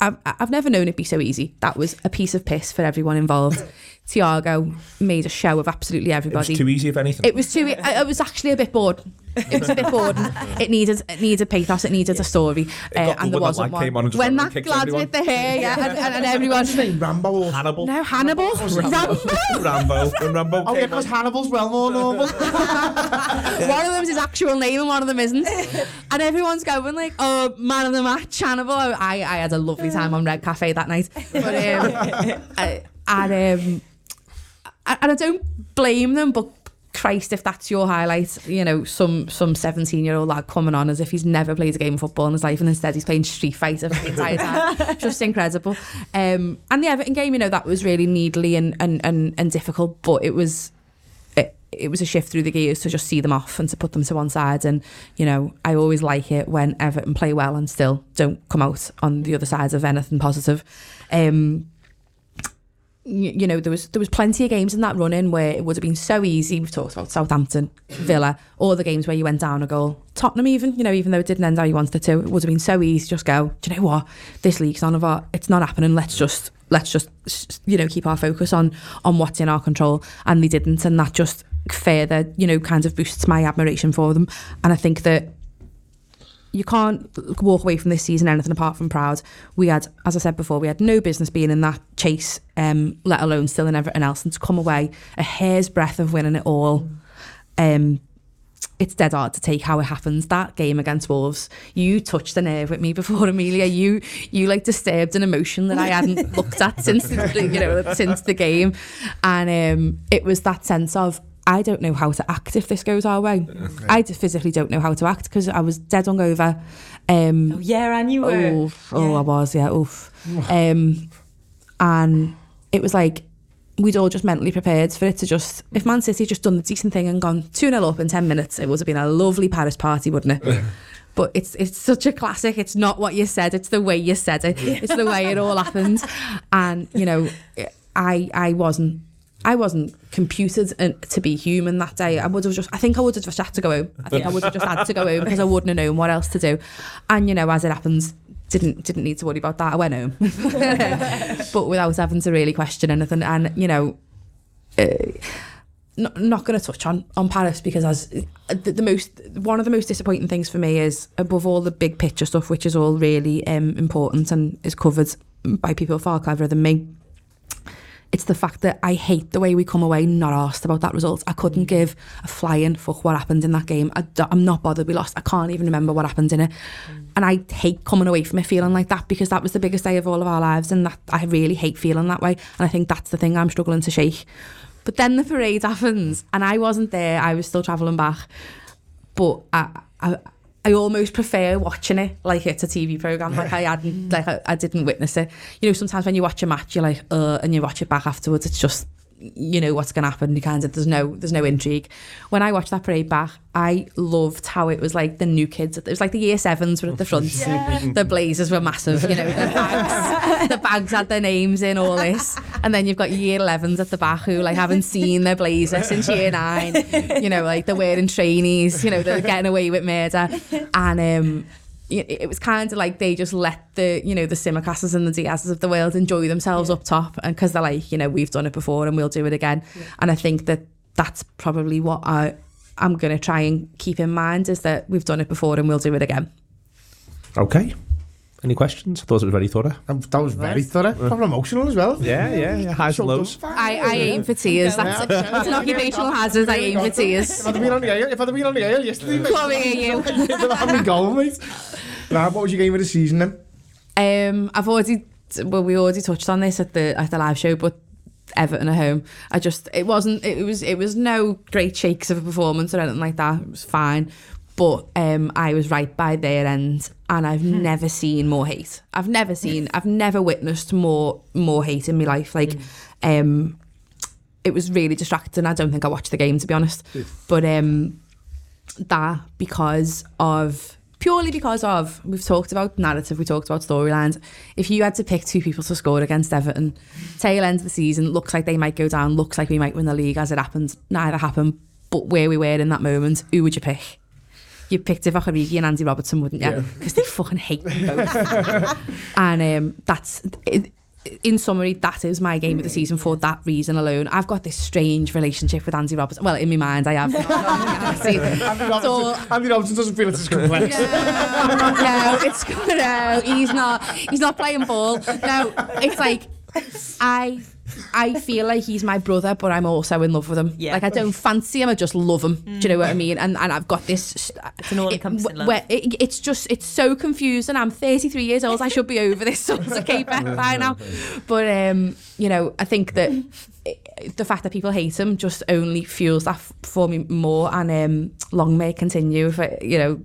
I've, I've never known it be so easy. That was a piece of piss for everyone involved. <laughs> Thiago made a show of absolutely everybody. It was too easy, if anything. It was too. I, I was actually a bit bored. It was a bit bored. It needed it needed pathos. It needed a story, uh, and there wasn't one. On when that lad with the hair, yeah, and, and, and everyone's name Rambo or Hannibal. No, Hannibal. Rambo. Rambo. When Rambo. Oh yeah, because Hannibal's well more normal. <laughs> <laughs> one of them is his actual name, and one of them isn't. And everyone's going like, "Oh, man of the match, Hannibal." I I had a lovely time on Red Cafe that night, but um, <laughs> I, and um and I don't blame them, but Christ, if that's your highlight, you know, some some 17 year old lad coming on as if he's never played a game of football in his life and instead he's playing Street Fighter for the entire time. <laughs> Just incredible. Um, and the Everton game, you know, that was really needly and, and, and, and difficult, but it was it, was a shift through the gears to just see them off and to put them to one side. And, you know, I always like it when Everton play well and still don't come out on the other side of anything positive. Um, you, you know, there was there was plenty of games in that run in where it would have been so easy. We've talked about Southampton, Villa, all the games where you went down a goal. Tottenham, even you know, even though it didn't end how you wanted it to, it would have been so easy. Just go. Do you know what? This league's none of our. It's not happening. Let's just let's just you know keep our focus on on what's in our control. And they didn't, and that just further you know kind of boosts my admiration for them. And I think that you can't walk away from this season anything apart from proud. We had, as I said before, we had no business being in that chase, um, let alone still in everything else, and to come away a hair's breadth of winning it all. Um, it's dead hard to take how it happens. That game against Wolves, you touched the nerve with me before, <laughs> Emilia. You you like disturbed an emotion that I hadn't looked at since the, <laughs> you know since the game, and um, it was that sense of I don't know how to act if this goes our way. Okay. I just physically don't know how to act because I was dead hungover. Um, oh, yeah, and you were. Oh, oh yeah. I was, yeah, oof. <laughs> um, and it was like we'd all just mentally prepared for it to just, if Man City just done the decent thing and gone 2 0 up in 10 minutes, it would have been a lovely Paris party, wouldn't it? <laughs> but it's it's such a classic. It's not what you said; it's the way you said it. It's the way it all happened, <laughs> and you know, I I wasn't I wasn't computed to be human that day. I would have just, I think I would have just had to go home. I think I would have just had to go home because I wouldn't have known what else to do. And you know, as it happens, didn't didn't need to worry about that. I went home, <laughs> but without having to really question anything. And you know, uh, not, not going to touch on on Paris because as the, the, most one of the most disappointing things for me is above all the big picture stuff, which is all really um, important and is covered by people far cleverer than me it's the fact that I hate the way we come away not asked about that result. I couldn't give a flying fuck what happened in that game. I, am not bothered we lost. I can't even remember what happened in it. Mm. And I hate coming away from it feeling like that because that was the biggest day of all of our lives and that I really hate feeling that way. And I think that's the thing I'm struggling to shake. But then the parade happens and I wasn't there. I was still travelling back. But I, I I almost prefer watching it like it's a TV program. Like I hadn't, <laughs> like I, I, didn't witness it. You know, sometimes when you watch a match, you're like, uh, and you watch it back afterwards. It's just you know what's going to happen. You kind of there's no there's no intrigue. When I watched that parade back, I loved how it was like the new kids. It was like the year sevens were at the front. <laughs> Yeah. <laughs> The blazers were massive. You know, the bags, <laughs> the bags had their names in all this, and then you've got year elevens at the back who like haven't seen their blazer since year nine. You know, like they're wearing trainees. You know, they're getting away with murder, and um, it was kind of like they just let the you know the Tsimikas and the Diaz's of the world enjoy themselves yeah. up top and because they're like you know we've done it before and we'll do it again yeah. and I think that that's probably what I I'm going to try and keep in mind is that we've done it before and we'll do it again okay any questions? I thought it was very thorough. Um, that was very thorough. Probably emotional as well. Yeah, yeah, yeah. Highs and lows. I, I aim for tears. That's, that's an occupational hazard. I aim for tears. If I'd been on the ale, if I'd been on the ale yesterday, Chloe, you. I'd be going, mate. Now, what was your game of the season then? Um, I've already, well, we already touched on this at the at the live show, but Everton at home. I just it wasn't it was it was no great shakes of a performance or anything like that. It was fine. But um, I was right by their end, and I've hmm. never seen more hate. I've never seen, I've never witnessed more more hate in my life. Like, mm. um, it was really distracting. I don't think I watched the game to be honest, but um, that because of purely because of we've talked about narrative, we talked about storylines. If you had to pick two people to score against Everton, tail end of the season, looks like they might go down, looks like we might win the league as it happens. Neither happened, but where we were in that moment, who would you pick? you picked Divock Origi and Andy Robertson, wouldn't you? Because yeah. they fucking hate them both. <laughs> and um, that's... It, in summary, that is my game of the season for that reason alone. I've got this strange relationship with Andy Robertson. Well, in my mind, I have. <laughs> Andy, Robertson, so, Andy Robertson doesn't feel it's as complex. <laughs> No, it's no, he's not. He's not playing ball. No, it's like I I feel like he's my brother, but I'm also in love with him. Yeah. Like I don't fancy him, I just love him. Mm. Do you know what I mean? And and I've got this. It's an all-encompassing love. Where it, it's just it's so confusing. I'm 33 years old. I should be over this sort of caper by now. But um, you know, I think that the fact that people hate him just only fuels that f- for me more and um, long may it continue if I, you know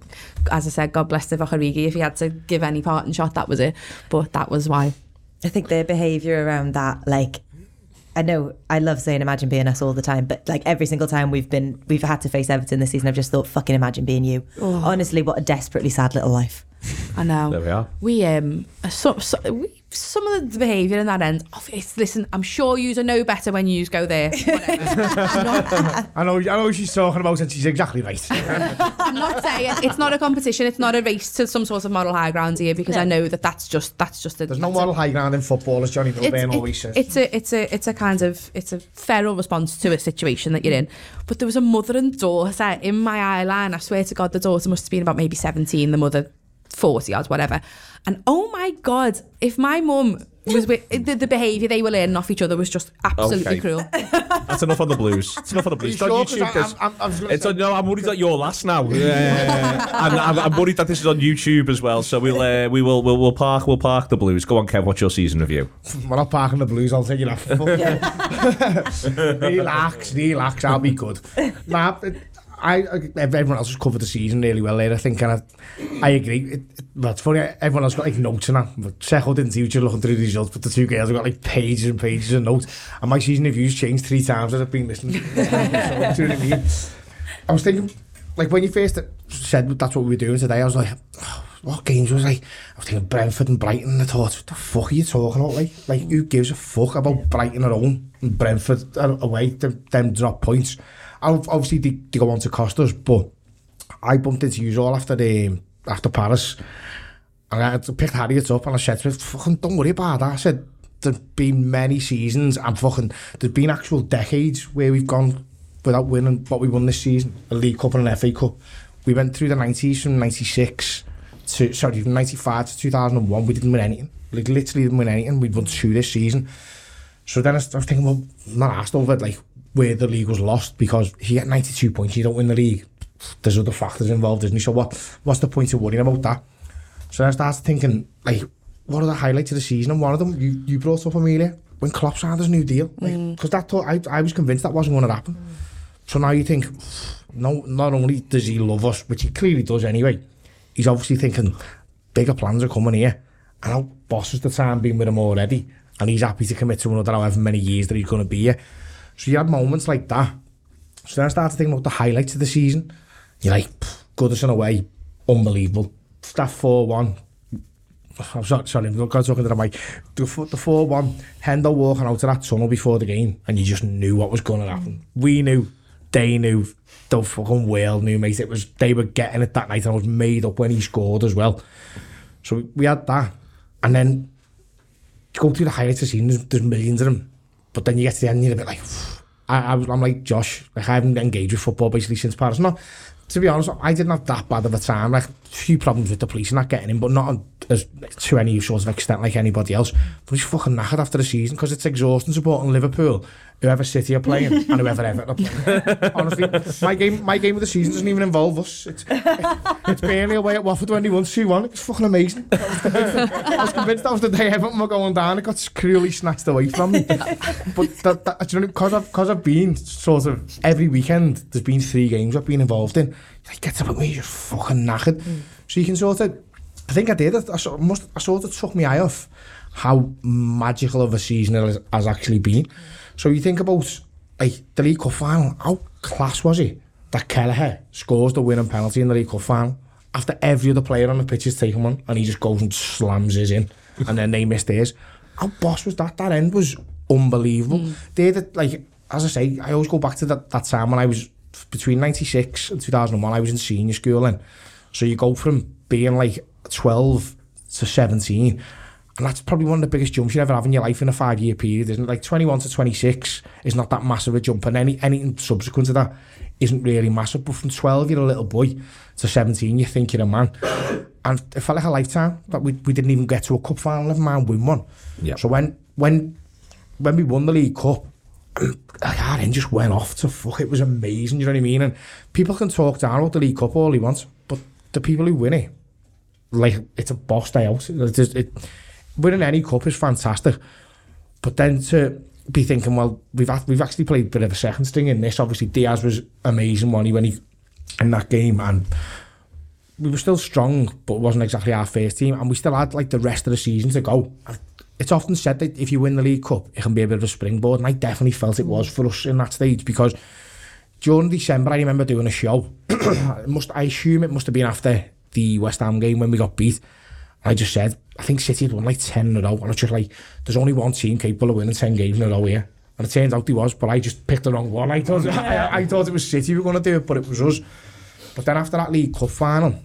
as I said God bless the Origi if he had to give any parting shot that was it but that was why I think their behaviour around that, like, I know I love saying imagine being us all the time, but like every single time we've been we've had to face Everton this season, I've just thought, fucking imagine being you. Honestly, what a desperately sad little life. I know There we are. we um so, so, we, some of the behaviour in that end oh, it's, listen I'm sure you know better when you go there <laughs> I'm, not, I know, I know what she's talking about, and she's exactly right. <laughs> I'm not saying it's not a competition it's not a race to some sort of moral high ground here because I know that that's just that's just a, There's no that's a- high ground in football, as Johnny it's, Milburn it- always says. it's a it's a it's a kind of it's a feral response to a situation that you're in. But there was a mother and daughter in my eye line. I swear to God, the daughter must have been about maybe 17, the mother 40 odd, whatever. And oh my God, if my mum was with <laughs> the, the behaviour they were learning off each other was just absolutely Okay. cruel. <laughs> That's enough on the blues. It's enough on the blues. It's on sure? 'Cause YouTube. I- There's- I'm- I'm- I was gonna It's say- on, no, I'm worried that you're last now. Yeah. and <laughs> I'm, I'm worried that this is on YouTube as well. So we'll uh, we will we'll, we'll park we'll park the blues. Go on, Kev. What's your season review? We're not parking the blues, I'll take you off. relax, relax, I'll be good. Nah, it- I, I, everyone else has covered the season really well there, I think, and I, I agree. It, it, well, it's funny, everyone else got like notes in that. Seco didn't do you looking through the results, but the two girls have got like pages and pages of notes. And my season reviews changed three times as I've been listening. to <laughs> do you know I mean? I was thinking, like when you first said that's what we were doing today, I was like, oh, what games was I? I was thinking Brentford and Brighton, and I thought, what the fuck are you talking about? Like, like who gives a fuck about Brighton at home and Brentford away? Them, them drop points obviously they, they go on to cost us, but I bumped into you all after the after Paris, and I picked Harriet up and I said to her, "Fucking don't worry about that." I said, "There's been many seasons and fucking there's been actual decades where we've gone without winning what we won this season, a League Cup and an FA Cup. We went through the 90s from 96 to sorry, from 95 to 2001. We didn't win anything. Like literally didn't win anything. We'd won two this season." So then I, was thinking, well, not asked over it, like where the league was lost because if you get 92 points, you don't win the league. There's other factors involved, isn't there? So what, what's the point of worrying about that? So I started thinking, like, what are the highlights of the season? And one of them, you, you brought up Amelia, when Klopp signed his new deal. Because like, mm. that thought, I, I was convinced that wasn't going to happen. Mm. So now you think, no, not only does he love us, which he clearly does anyway, he's obviously thinking, bigger plans are coming here. And our boss is the time being with him already. And he's happy to commit to another however many years that he's going to be here. So you had moments like that. So then I started thinking about the highlights of the season. You're like, Goodison away, unbelievable. That 4 1. I'm sorry, sorry, I'm talking to the mic. The, the 4 1, Hendo walking out of that tunnel before the game, and you just knew what was going to happen. We knew, they knew, the fucking world knew, mate. It was, they were getting it that night, and it was made up when he scored as well. So we had that. And then you go through the highlights of scenes, there's millions of them. But then you get to the end, you're a bit like, I, I was, I'm like, Josh, like I haven't engaged with football basically since Paris. No, to be honest, I didn't have that bad of a time. Like, few problems with the police and that getting him, but not as, to any sort of extent like anybody else. But he's fucking knackered after the season because it's exhausting supporting Liverpool, whoever City are playing <laughs> and whoever Everton are playing. Honestly, my game, my game of the season doesn't even involve us. It's, it's barely away at Watford when he won 2-1. It's fucking amazing. I was, I was convinced that was the day Everton were going down. It got cruelly snatched away from me. But that, that, do you know, because I've, cause I've been sort of every weekend, there's been three games I've been involved in. And he gets up and he's just fucking knackered. Mm. So you can sort of, I think I did, I, I, must, I sort of took my eye off how magical of a season it has, has actually been. So you think about like, the League Cup final, how class was it that Kelleher scores the winning penalty in the League Cup final after every other player on the pitch has taken one and he just goes and slams his in and then they miss theirs. How boss was that? That end was unbelievable. Mm. They did, like, as I say, I always go back to that, that time when I was between 96 and 2001, I was in senior school then. So you go from being like 12 to 17 and that's probably one of the biggest jumps you ever have in your life in a five year period, isn't it? Like 21 to 26 is not that massive a jump, and any anything subsequent to that isn't really massive. But from 12, you're a little boy, to 17, you think you're a man. And it felt like a lifetime that we, we didn't even get to a cup final, never mind win one. Yeah. So when when when we won the League Cup, like Aaron just went off to fuck. It was amazing. You know what I mean? And people can talk down about the League Cup all he wants, but the people who win it, like it's a boss day out. It, it, winning any cup is fantastic, but then to be thinking, well, we've had, we've actually played a bit of a second string in this. Obviously, Diaz was amazing when he when he in that game and. We were still strong, but it wasn't exactly our first team, and we still had like the rest of the season to go. It's often said that if you win the League Cup, it can be a bit of a springboard, and I definitely felt it was mm. for us in that stage because during December, I remember doing a show. <clears throat> it must I assume it must have been after the West Ham game when we got beat. I just said, I think City had won like 10 in a row. And it's just like, there's only one team capable of winning 10 games in a row here. And it turns out he was, but I just picked the wrong one. I thought, <laughs> I, I thought it was City who were going to do it, but it was us. But then after that League Cup final,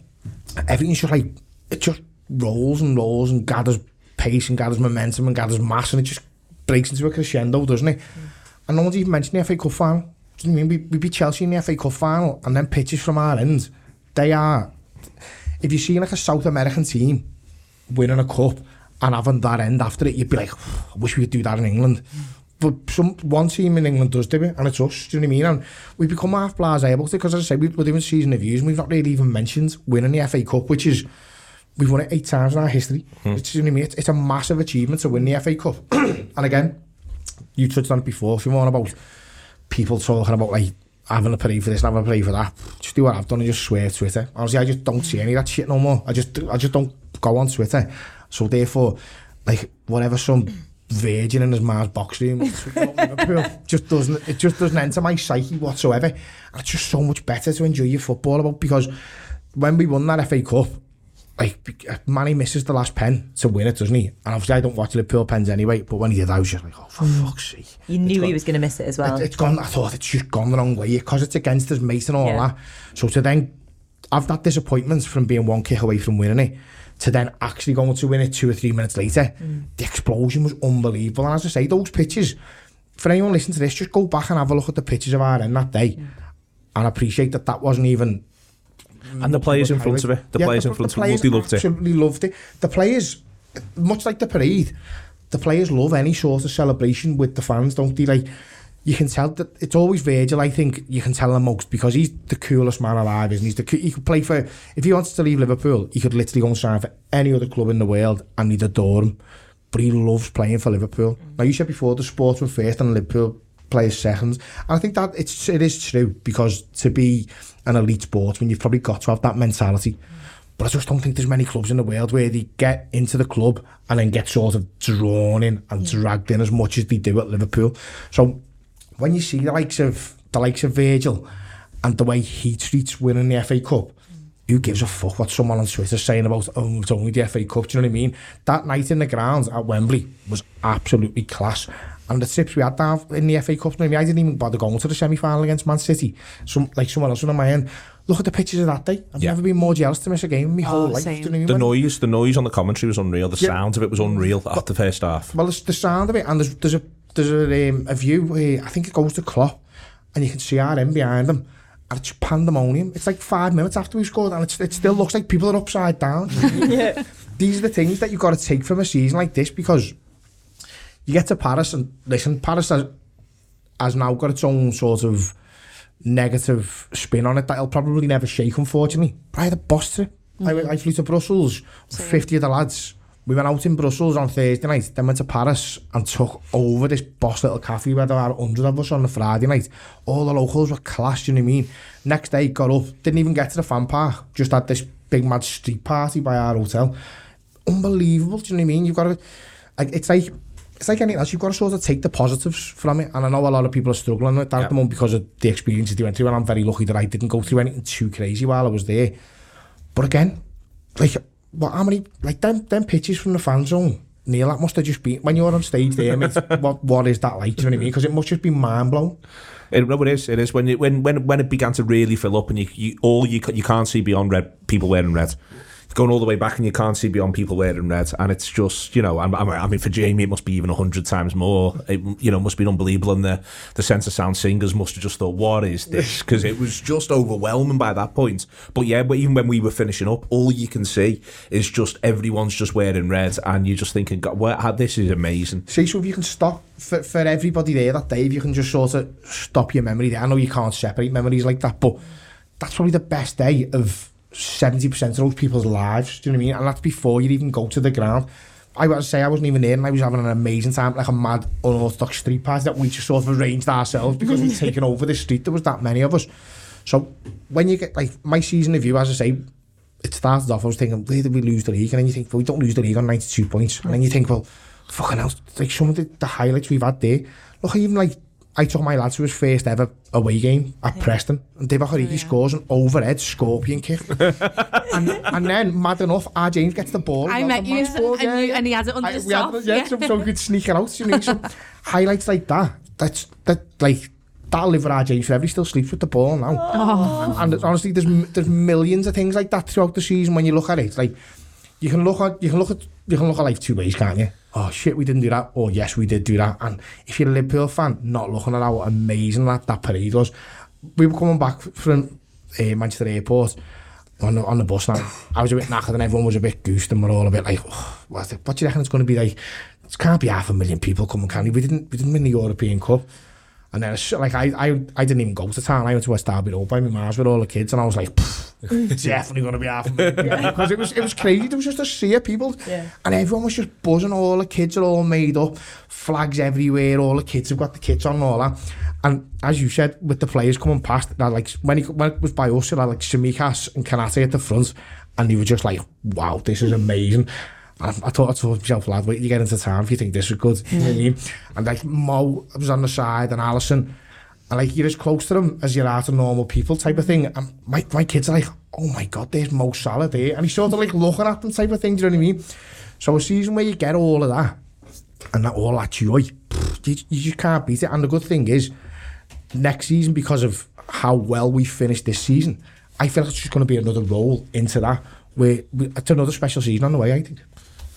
everything's just like, it just rolls and rolls and gathers pace and gathers momentum and gathers mass and it just breaks into a crescendo, doesn't it? Mm. And no one's even mentioned the FA Cup final. Do you know I mean? We, we beat Chelsea in the FA Cup final and then pitches from our end. They are... If you see like a South American team winning a cup and having that end after it, you'd be like, I wish we could do that in England. Mm. But some, one team in England does do it, and it's us, do you know what I mean? And we become half blasé about it, because as I say, we, we're doing season reviews, and we've not really even mentioned winning the FA Cup, which is... Mm we've won it eight times in our history. Hmm. It's, you know I mean? It's, it's, a massive achievement to win the FA Cup. <clears throat> and again, you touched on it before, if you want about people talking about like having a parade for this and having a parade for that. Just do what I've done and just swear Twitter. Honestly, I just don't see any of that shit no more. I just I just don't go on Twitter. So therefore, like whatever some virgin in his mom's box room <laughs> just doesn't it just doesn't enter my psyche whatsoever. And it's just so much better to enjoy your football about because when we won that FA Cup, like Manny misses the last pen to win it, doesn't he? And obviously I don't watch Liverpool pens anyway, but when he did, I was just like, oh, for mm. fuck's sake. You knew gone, he was going to miss it as well. It, has gone, I thought it's just gone the wrong way because it's against his mate and all yeah. that. So to then have that disappointment from being one kick away from winning it, to then actually going to win it two or three minutes later, mm. the explosion was unbelievable. And as I say, those pitches, for anyone listening to this, just go back and have a look at the pitches of our end that day. Mm. And appreciate that that wasn't even and the players in front of it, the yeah, players the, in front of it, they loved it. Absolutely loved it. The players, much like the parade, the players love any sort of celebration with the fans, don't they? Like, you can tell that it's always Virgil. I think you can tell the most because he's the coolest man alive, isn't he? He's the, he could play for if he wanted to leave Liverpool, he could literally go and sign for any other club in the world, and he'd adore him. But he loves playing for Liverpool. Mm. Now you said before the sports were first and Liverpool players second, and I think that it's it is true because to be an elite sportsman, you've probably got to have that mentality. But I just don't think there's many clubs in the world where they get into the club and then get sort of drawn in and dragged in as much as they do at Liverpool. So when you see the likes of the likes of Virgil and the way he treats winning the FA Cup, mm. who gives a fuck what someone on is saying about, oh, it's only the FA Cup, do you know what I mean? That night in the grounds at Wembley was absolutely class. And the trips we had down in the FA Cup, maybe I didn't even bother going to the semi-final against Man City. Some like someone else on my end. Look at the pictures of that day. I've yeah. never been more jealous to miss a game in my oh, whole life. You know the noise, the noise on the commentary was unreal. The yeah. sound of it was unreal at the first half. Well, it's the sound of it, and there's there's a there's a, um, a view where I think it goes to Klopp, and you can see our end behind them. And it's pandemonium. It's like five minutes after we scored, and it still looks like people are upside down. <laughs> yeah. These are the things that you've got to take from a season like this because you get to Paris, and listen, Paris has, has now got its own sort of negative spin on it that it'll probably never shake, unfortunately. But I had a boss to, Mm -hmm. I, I flew to Brussels, Same. 50 of the lads. We went out in Brussels on Thursday night, then went to Paris and took over this boss little cafe where there were 100 of us on the Friday night. All the locals were class, you know what I mean? Next day, got up, didn't even get to the fan park, just had this big mad street party by our hotel. Unbelievable, do you know what I mean? You've got to, like, it's like, it's like anything else, you've got to sort of take the positives from it. And I know a lot of people are struggling with that yeah. at the moment because of the experiences they went through. And I'm very lucky that I didn't go through anything too crazy while I was there. But again, like, what, how many, like, them, them pitches from the fan zone, Neil, that must have just been, when you're on stage there, mate, <laughs> what, what is that like? Do you know what I mean? Because it must just be mind blowing. It, no, it is. It is when it, when when when it began to really fill up, and you, you all you you can't see beyond red people wearing red going all the way back and you can't see beyond people wearing red. And it's just you know I, mean for Jamie it must be even a hundred times more. It you know must be unbelievable. And the the sense of sound singers must have just thought what is this? <laughs> Because it was just overwhelming by that point. But yeah but even when we were finishing up all you can see is just everyone's just wearing red. And you're just thinking God, what, ah, this is amazing. See so if you can stop for, for everybody there that day if you can just sort of stop your memory there. I know you can't separate memories like that but that's probably the best day of 70% of those people's lives, do you know what I mean? And that's before you even go to the ground. I was say I wasn't even in and I was having an amazing time, like a mad unorthodox street party that we just sort of arranged ourselves because we'd <laughs> taken over the street. There was that many of us. So when you get like my season of you, as I say, it started off, I was thinking, where did we lose the league? And then you think, well, we don't lose the league on 92 points. And then you think, well, fucking hell, like some of the, the highlights we've had there. Look, even like I took my lad to his first ever away game at yeah. Preston, and Dave O'Harigi oh, yeah. scores an overhead scorpion kick. <laughs> and, and then, mad enough, R. James gets the ball. I met you, ball, and, yeah, you yeah. and he had it under I, his top. Had, yeah, yeah. So, so we could sneak it out. You know, so <laughs> highlights like that, that's, that, like, that'll live with R. James forever. He still sleeps with the ball now. Oh. And, and honestly, there's, there's millions of things like that throughout the season when you look at it. Like, you can look at, you can look at you can look at life two ways, can't you? Oh, shit, we didn't do that. Oh, yes, we did do that. And if you're a Liverpool fan, not looking at how amazing that, that parade was. We were coming back from uh, Manchester Airport on the, on the bus now. I was a bit knackered and everyone was a bit goosed and we're all a bit like, oh, what, what do you reckon it's going to be like? It can't be half a million people coming, can you? We didn't, we didn't win the European Cup. And then, like, I, I, I didn't even go to town. I went to West Derby all by my mars with all the kids, and I was like, mm. definitely going to be half a million. <laughs> Because it was, it was crazy. There was just a sea of people. Yeah. And everyone was just buzzing. All the kids are all made up. Flags everywhere. All the kids have got the kits on and all that. And as you said, with the players coming past, that like when, he, when it was by us, it had like Shamikas and Kanate at the front. And you were just like, wow, this is amazing. I, I thought I told myself, lad, wait you get into town if you think this is good. You know what I mean? And like Mo was on the side and Alisson. And like you're as close to them as you are to normal people type of thing. And my, my kids are like, oh my God, there's Mo Salah there. And he's sort of like looking at them type of thing, do you know what I mean? So a season where you get all of that and that all that joy, pff, you, you just can't beat it. And the good thing is, next season, because of how well we finished this season, I feel like it's just going to be another roll into that. Where we, it's another special season on the way, I think.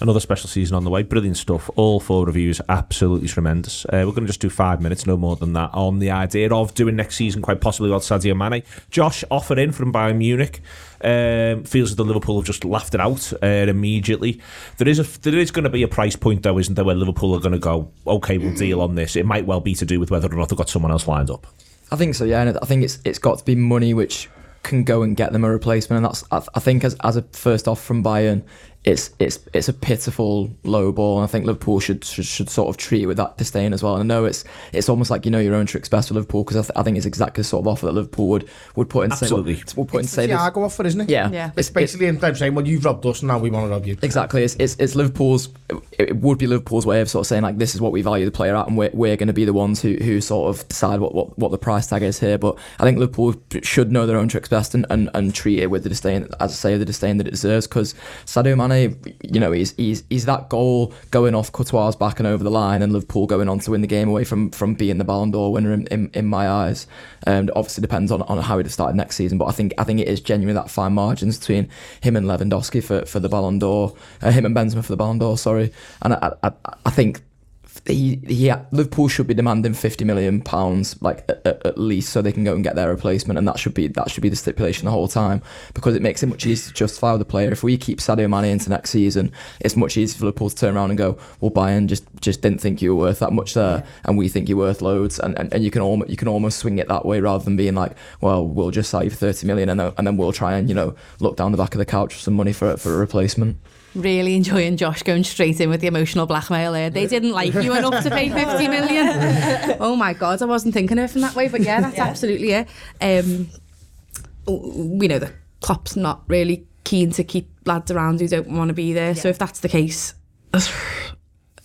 Another special season on the way. Brilliant stuff. All four reviews, absolutely tremendous. Uh, we're going to just do five minutes, no more than that, on the idea of doing next season quite possibly without Sadio Mane. Josh offered in from Bayern Munich. Um, feels that the Liverpool have just laughed it out uh, immediately. There is a there is going to be a price point though, isn't there, where Liverpool are going to go, okay, we'll deal on this. It might well be to do with whether or not they've got someone else lined up. I think so, yeah. And I think it's it's got to be money which can go and get them a replacement, and that's I, I think as as a first off from Bayern, it's it's it's a pitiful low ball, and I think Liverpool should should, should sort of treat it with that disdain as well. And I know it's it's almost like you know your own tricks best for Liverpool because I, th- I think it's exactly the sort of offer that Liverpool would would put in. Absolutely. Say, well, would put in It's say the this. Thiago offer, isn't it? Yeah, Yeah. It's basically in time saying, well, you've robbed us, and now we want to rob you. Exactly, it's, it's it's Liverpool's. It would be Liverpool's way of sort of saying like this is what we value the player at, and we're, we're going to be the ones who, who sort of decide what, what, what the price tag is here. But I think Liverpool should know their own tricks best and, and, and treat it with the disdain, as I say, the disdain that it deserves. Because Sadio Mane, you know, he's he's he's that goal going off Courtois' back and over the line, and Liverpool going on to win the game away from from being the Ballon d'Or winner in, in, in my eyes. And obviously depends on, on how he'd have started next season. But I think I think it is genuinely that fine margins between him and Lewandowski for, for the Ballon d'Or, uh, him and Benzema for the Ballon d'Or. Sorry, and I I, I think he, he Liverpool should be demanding 50 million pounds like at, at- least so they can go and get their replacement and that should be that should be the stipulation the whole time because it makes it much easier to justify the player. If we keep Sadio Mane into next season it's much easier for Liverpool to turn around and go well Bayern just just didn't think you were worth that much there and we think you're worth loads and, and, and you can almost you can almost swing it that way rather than being like well we'll just sell you for 30 million and then, and then we'll try and you know look down the back of the couch for some money for for a replacement Really enjoying Josh going straight in with the emotional blackmail there. They didn't like you enough to pay 50 million. <laughs> Oh my God, I wasn't thinking of it from that way, but yeah, that's absolutely it. Um, we know that Klopp's not really keen to keep lads around who don't want to be there. So if that's the case, <sighs>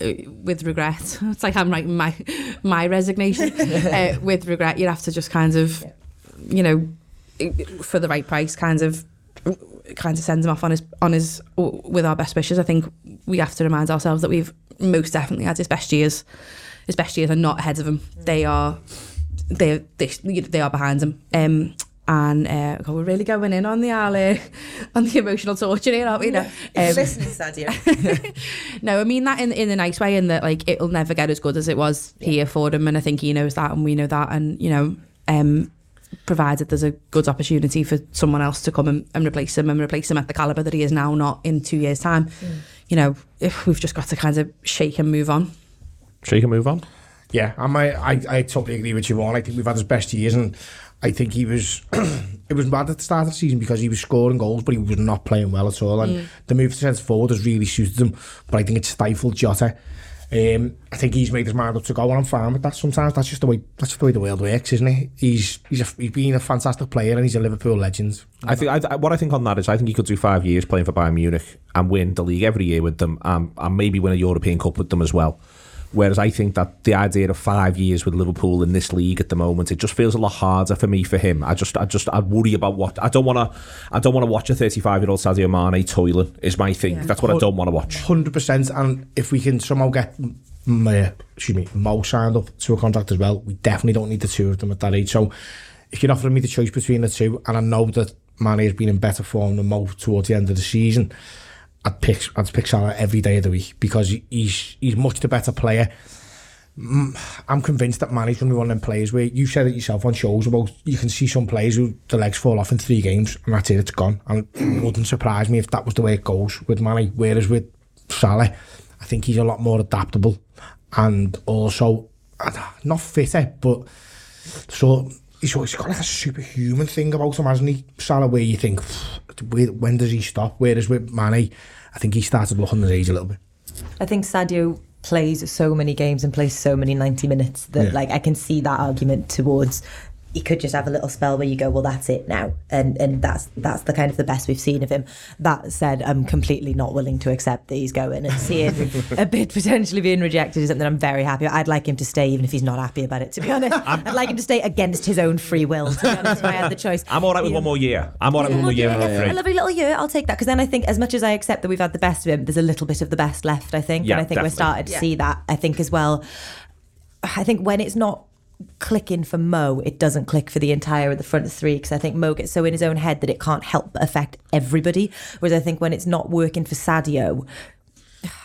with regret, it's like I'm writing my my resignation. <laughs> uh, with regret, you'd have to just kind of, you know, for the right price, kind of kind of sends him off on his on his with our best wishes. I think we have to remind ourselves that we've most definitely had his best years. His best years are not ahead of him. They are they they, they are behind him. Um, and uh, God, we're really going in on the alley, <laughs> on the emotional torture here, aren't we? No, <laughs> um, Listening, Sadio. <laughs> no, I mean that in in a nice way, in that like it'll never get as good as it was here for him, and I think he knows that, and we know that, and you know, um, provided there's a good opportunity for someone else to come and, and replace him and replace him at the caliber that he is now, not in two years' time. Mm. You know, if we've just got to kind of shake and move on. Shake and move on. Yeah, I, I, I, I totally agree with you all. I think we've had his best years, and I think he was <clears throat> it was bad at the start of the season because he was scoring goals but he was not playing well at all and mm. the move to centre forward has really suited him but I think it stifled Jota Um, I think he's made his mind up to go, and I'm fine with that. Sometimes that's just the way that's just the way the world works, isn't it? He's he's a, he's been a fantastic player, and he's a Liverpool legend. I think I, what I think on that is I think he could do five years playing for Bayern Munich and win the league every year with them, and, and maybe win a European Cup with them as well. Whereas I think that the idea of five years with Liverpool in this league at the moment, it just feels a lot harder for me for him. I just, I just, I worry about what I don't want to, I don't want to watch a 35 year old Sadio Mane toiling. Is my thing. Yeah. That's what I don't want to watch. Hundred percent, and if we can somehow get, mm, uh, excuse me, Mo signed up to a contract as well, we definitely don't need the two of them at that age. So, if you're offering me the choice between the two, and I know that Mane has been in better form than Mo towards the end of the season, I'd pick, I'd pick Salah every day of the week because he's he's much the better player. Mm, I'm convinced that Mane's going to be one of them players where you said it yourself on shows about you can see some players who the legs fall off in three games and that's it, it's gone. And it wouldn't surprise me if that was the way it goes with Mane. Whereas with Salah, I think he's a lot more adaptable and also not fitter, but so he's, he's got like a superhuman thing about him, hasn't he? Salah, where you think, when does he stop? Whereas with Mane, I think he started looking his age a little bit. I think Sadio plays so many games and plays so many 90 minutes that Yeah. like I can see that argument towards he could just have a little spell where you go well that's it now and and that's that's the kind of the best we've seen of him that said I'm completely not willing to accept that he's going and seeing a bit <laughs> potentially being rejected is something I'm very happy about. I'd like him to stay even if he's not happy about it to be honest <laughs> I'd like him to stay against his own free will to be honest if I had the choice I'm all right with Yeah. one more year. I'm all right with one more year. Yeah, A lovely little year, I'll take that. Because then I think, as much as I accept that we've had the best of him, there's a little bit of the best left, I think. Yeah, and I think definitely. we're starting to see that. I think as well, I think when it's not clicking for Mo, it doesn't click for the entire of the front three because I think Mo gets so in his own head that it can't help but affect everybody. Whereas I think when it's not working for Sadio,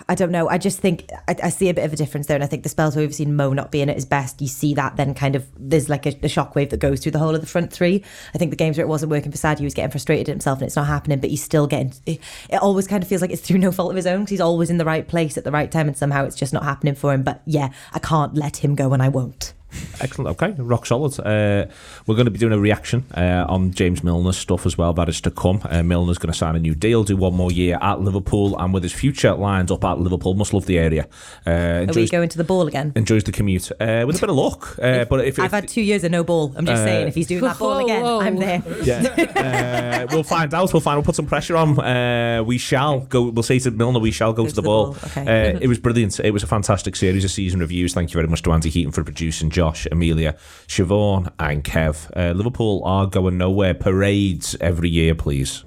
I don't know. I just think I, I see a bit of a difference there, and I think the spells where we've seen Mo not being at his best, you see that then kind of there's like a, a shockwave that goes through the whole of the front three. I think the games where it wasn't working for Sadio, he was getting frustrated at himself, and it's not happening, but he's still getting. It, it always kind of feels like it's through no fault of his own because he's always in the right place at the right time, and somehow it's just not happening for him. But yeah, I can't let him go, and I won't. Excellent. Okay, rock solid. Uh, we're going to be doing a reaction uh, on James Milner's stuff as well. That is to come. Uh, Milner's going to sign a new deal, do one more year at Liverpool, and with his future lined up at Liverpool, must love the area. Uh, Are we going to go into the ball again? enjoys the commute uh, with a bit of luck. Uh, but if, I've if had two years of no ball. I'm just Uh, saying, if he's doing that ball again, Whoa. I'm there. <laughs> yeah, uh, we'll find out. We'll find. We'll put some pressure on. Uh, we shall go. We'll say to Milner, we shall go, to, the, ball. Okay. Uh, it was brilliant. It was a fantastic series of season reviews. Thank you very much to Andy Heaton for producing. Josh, Emilia, Siobhan, and Kev. Uh, Liverpool are going nowhere. Parades every year, please.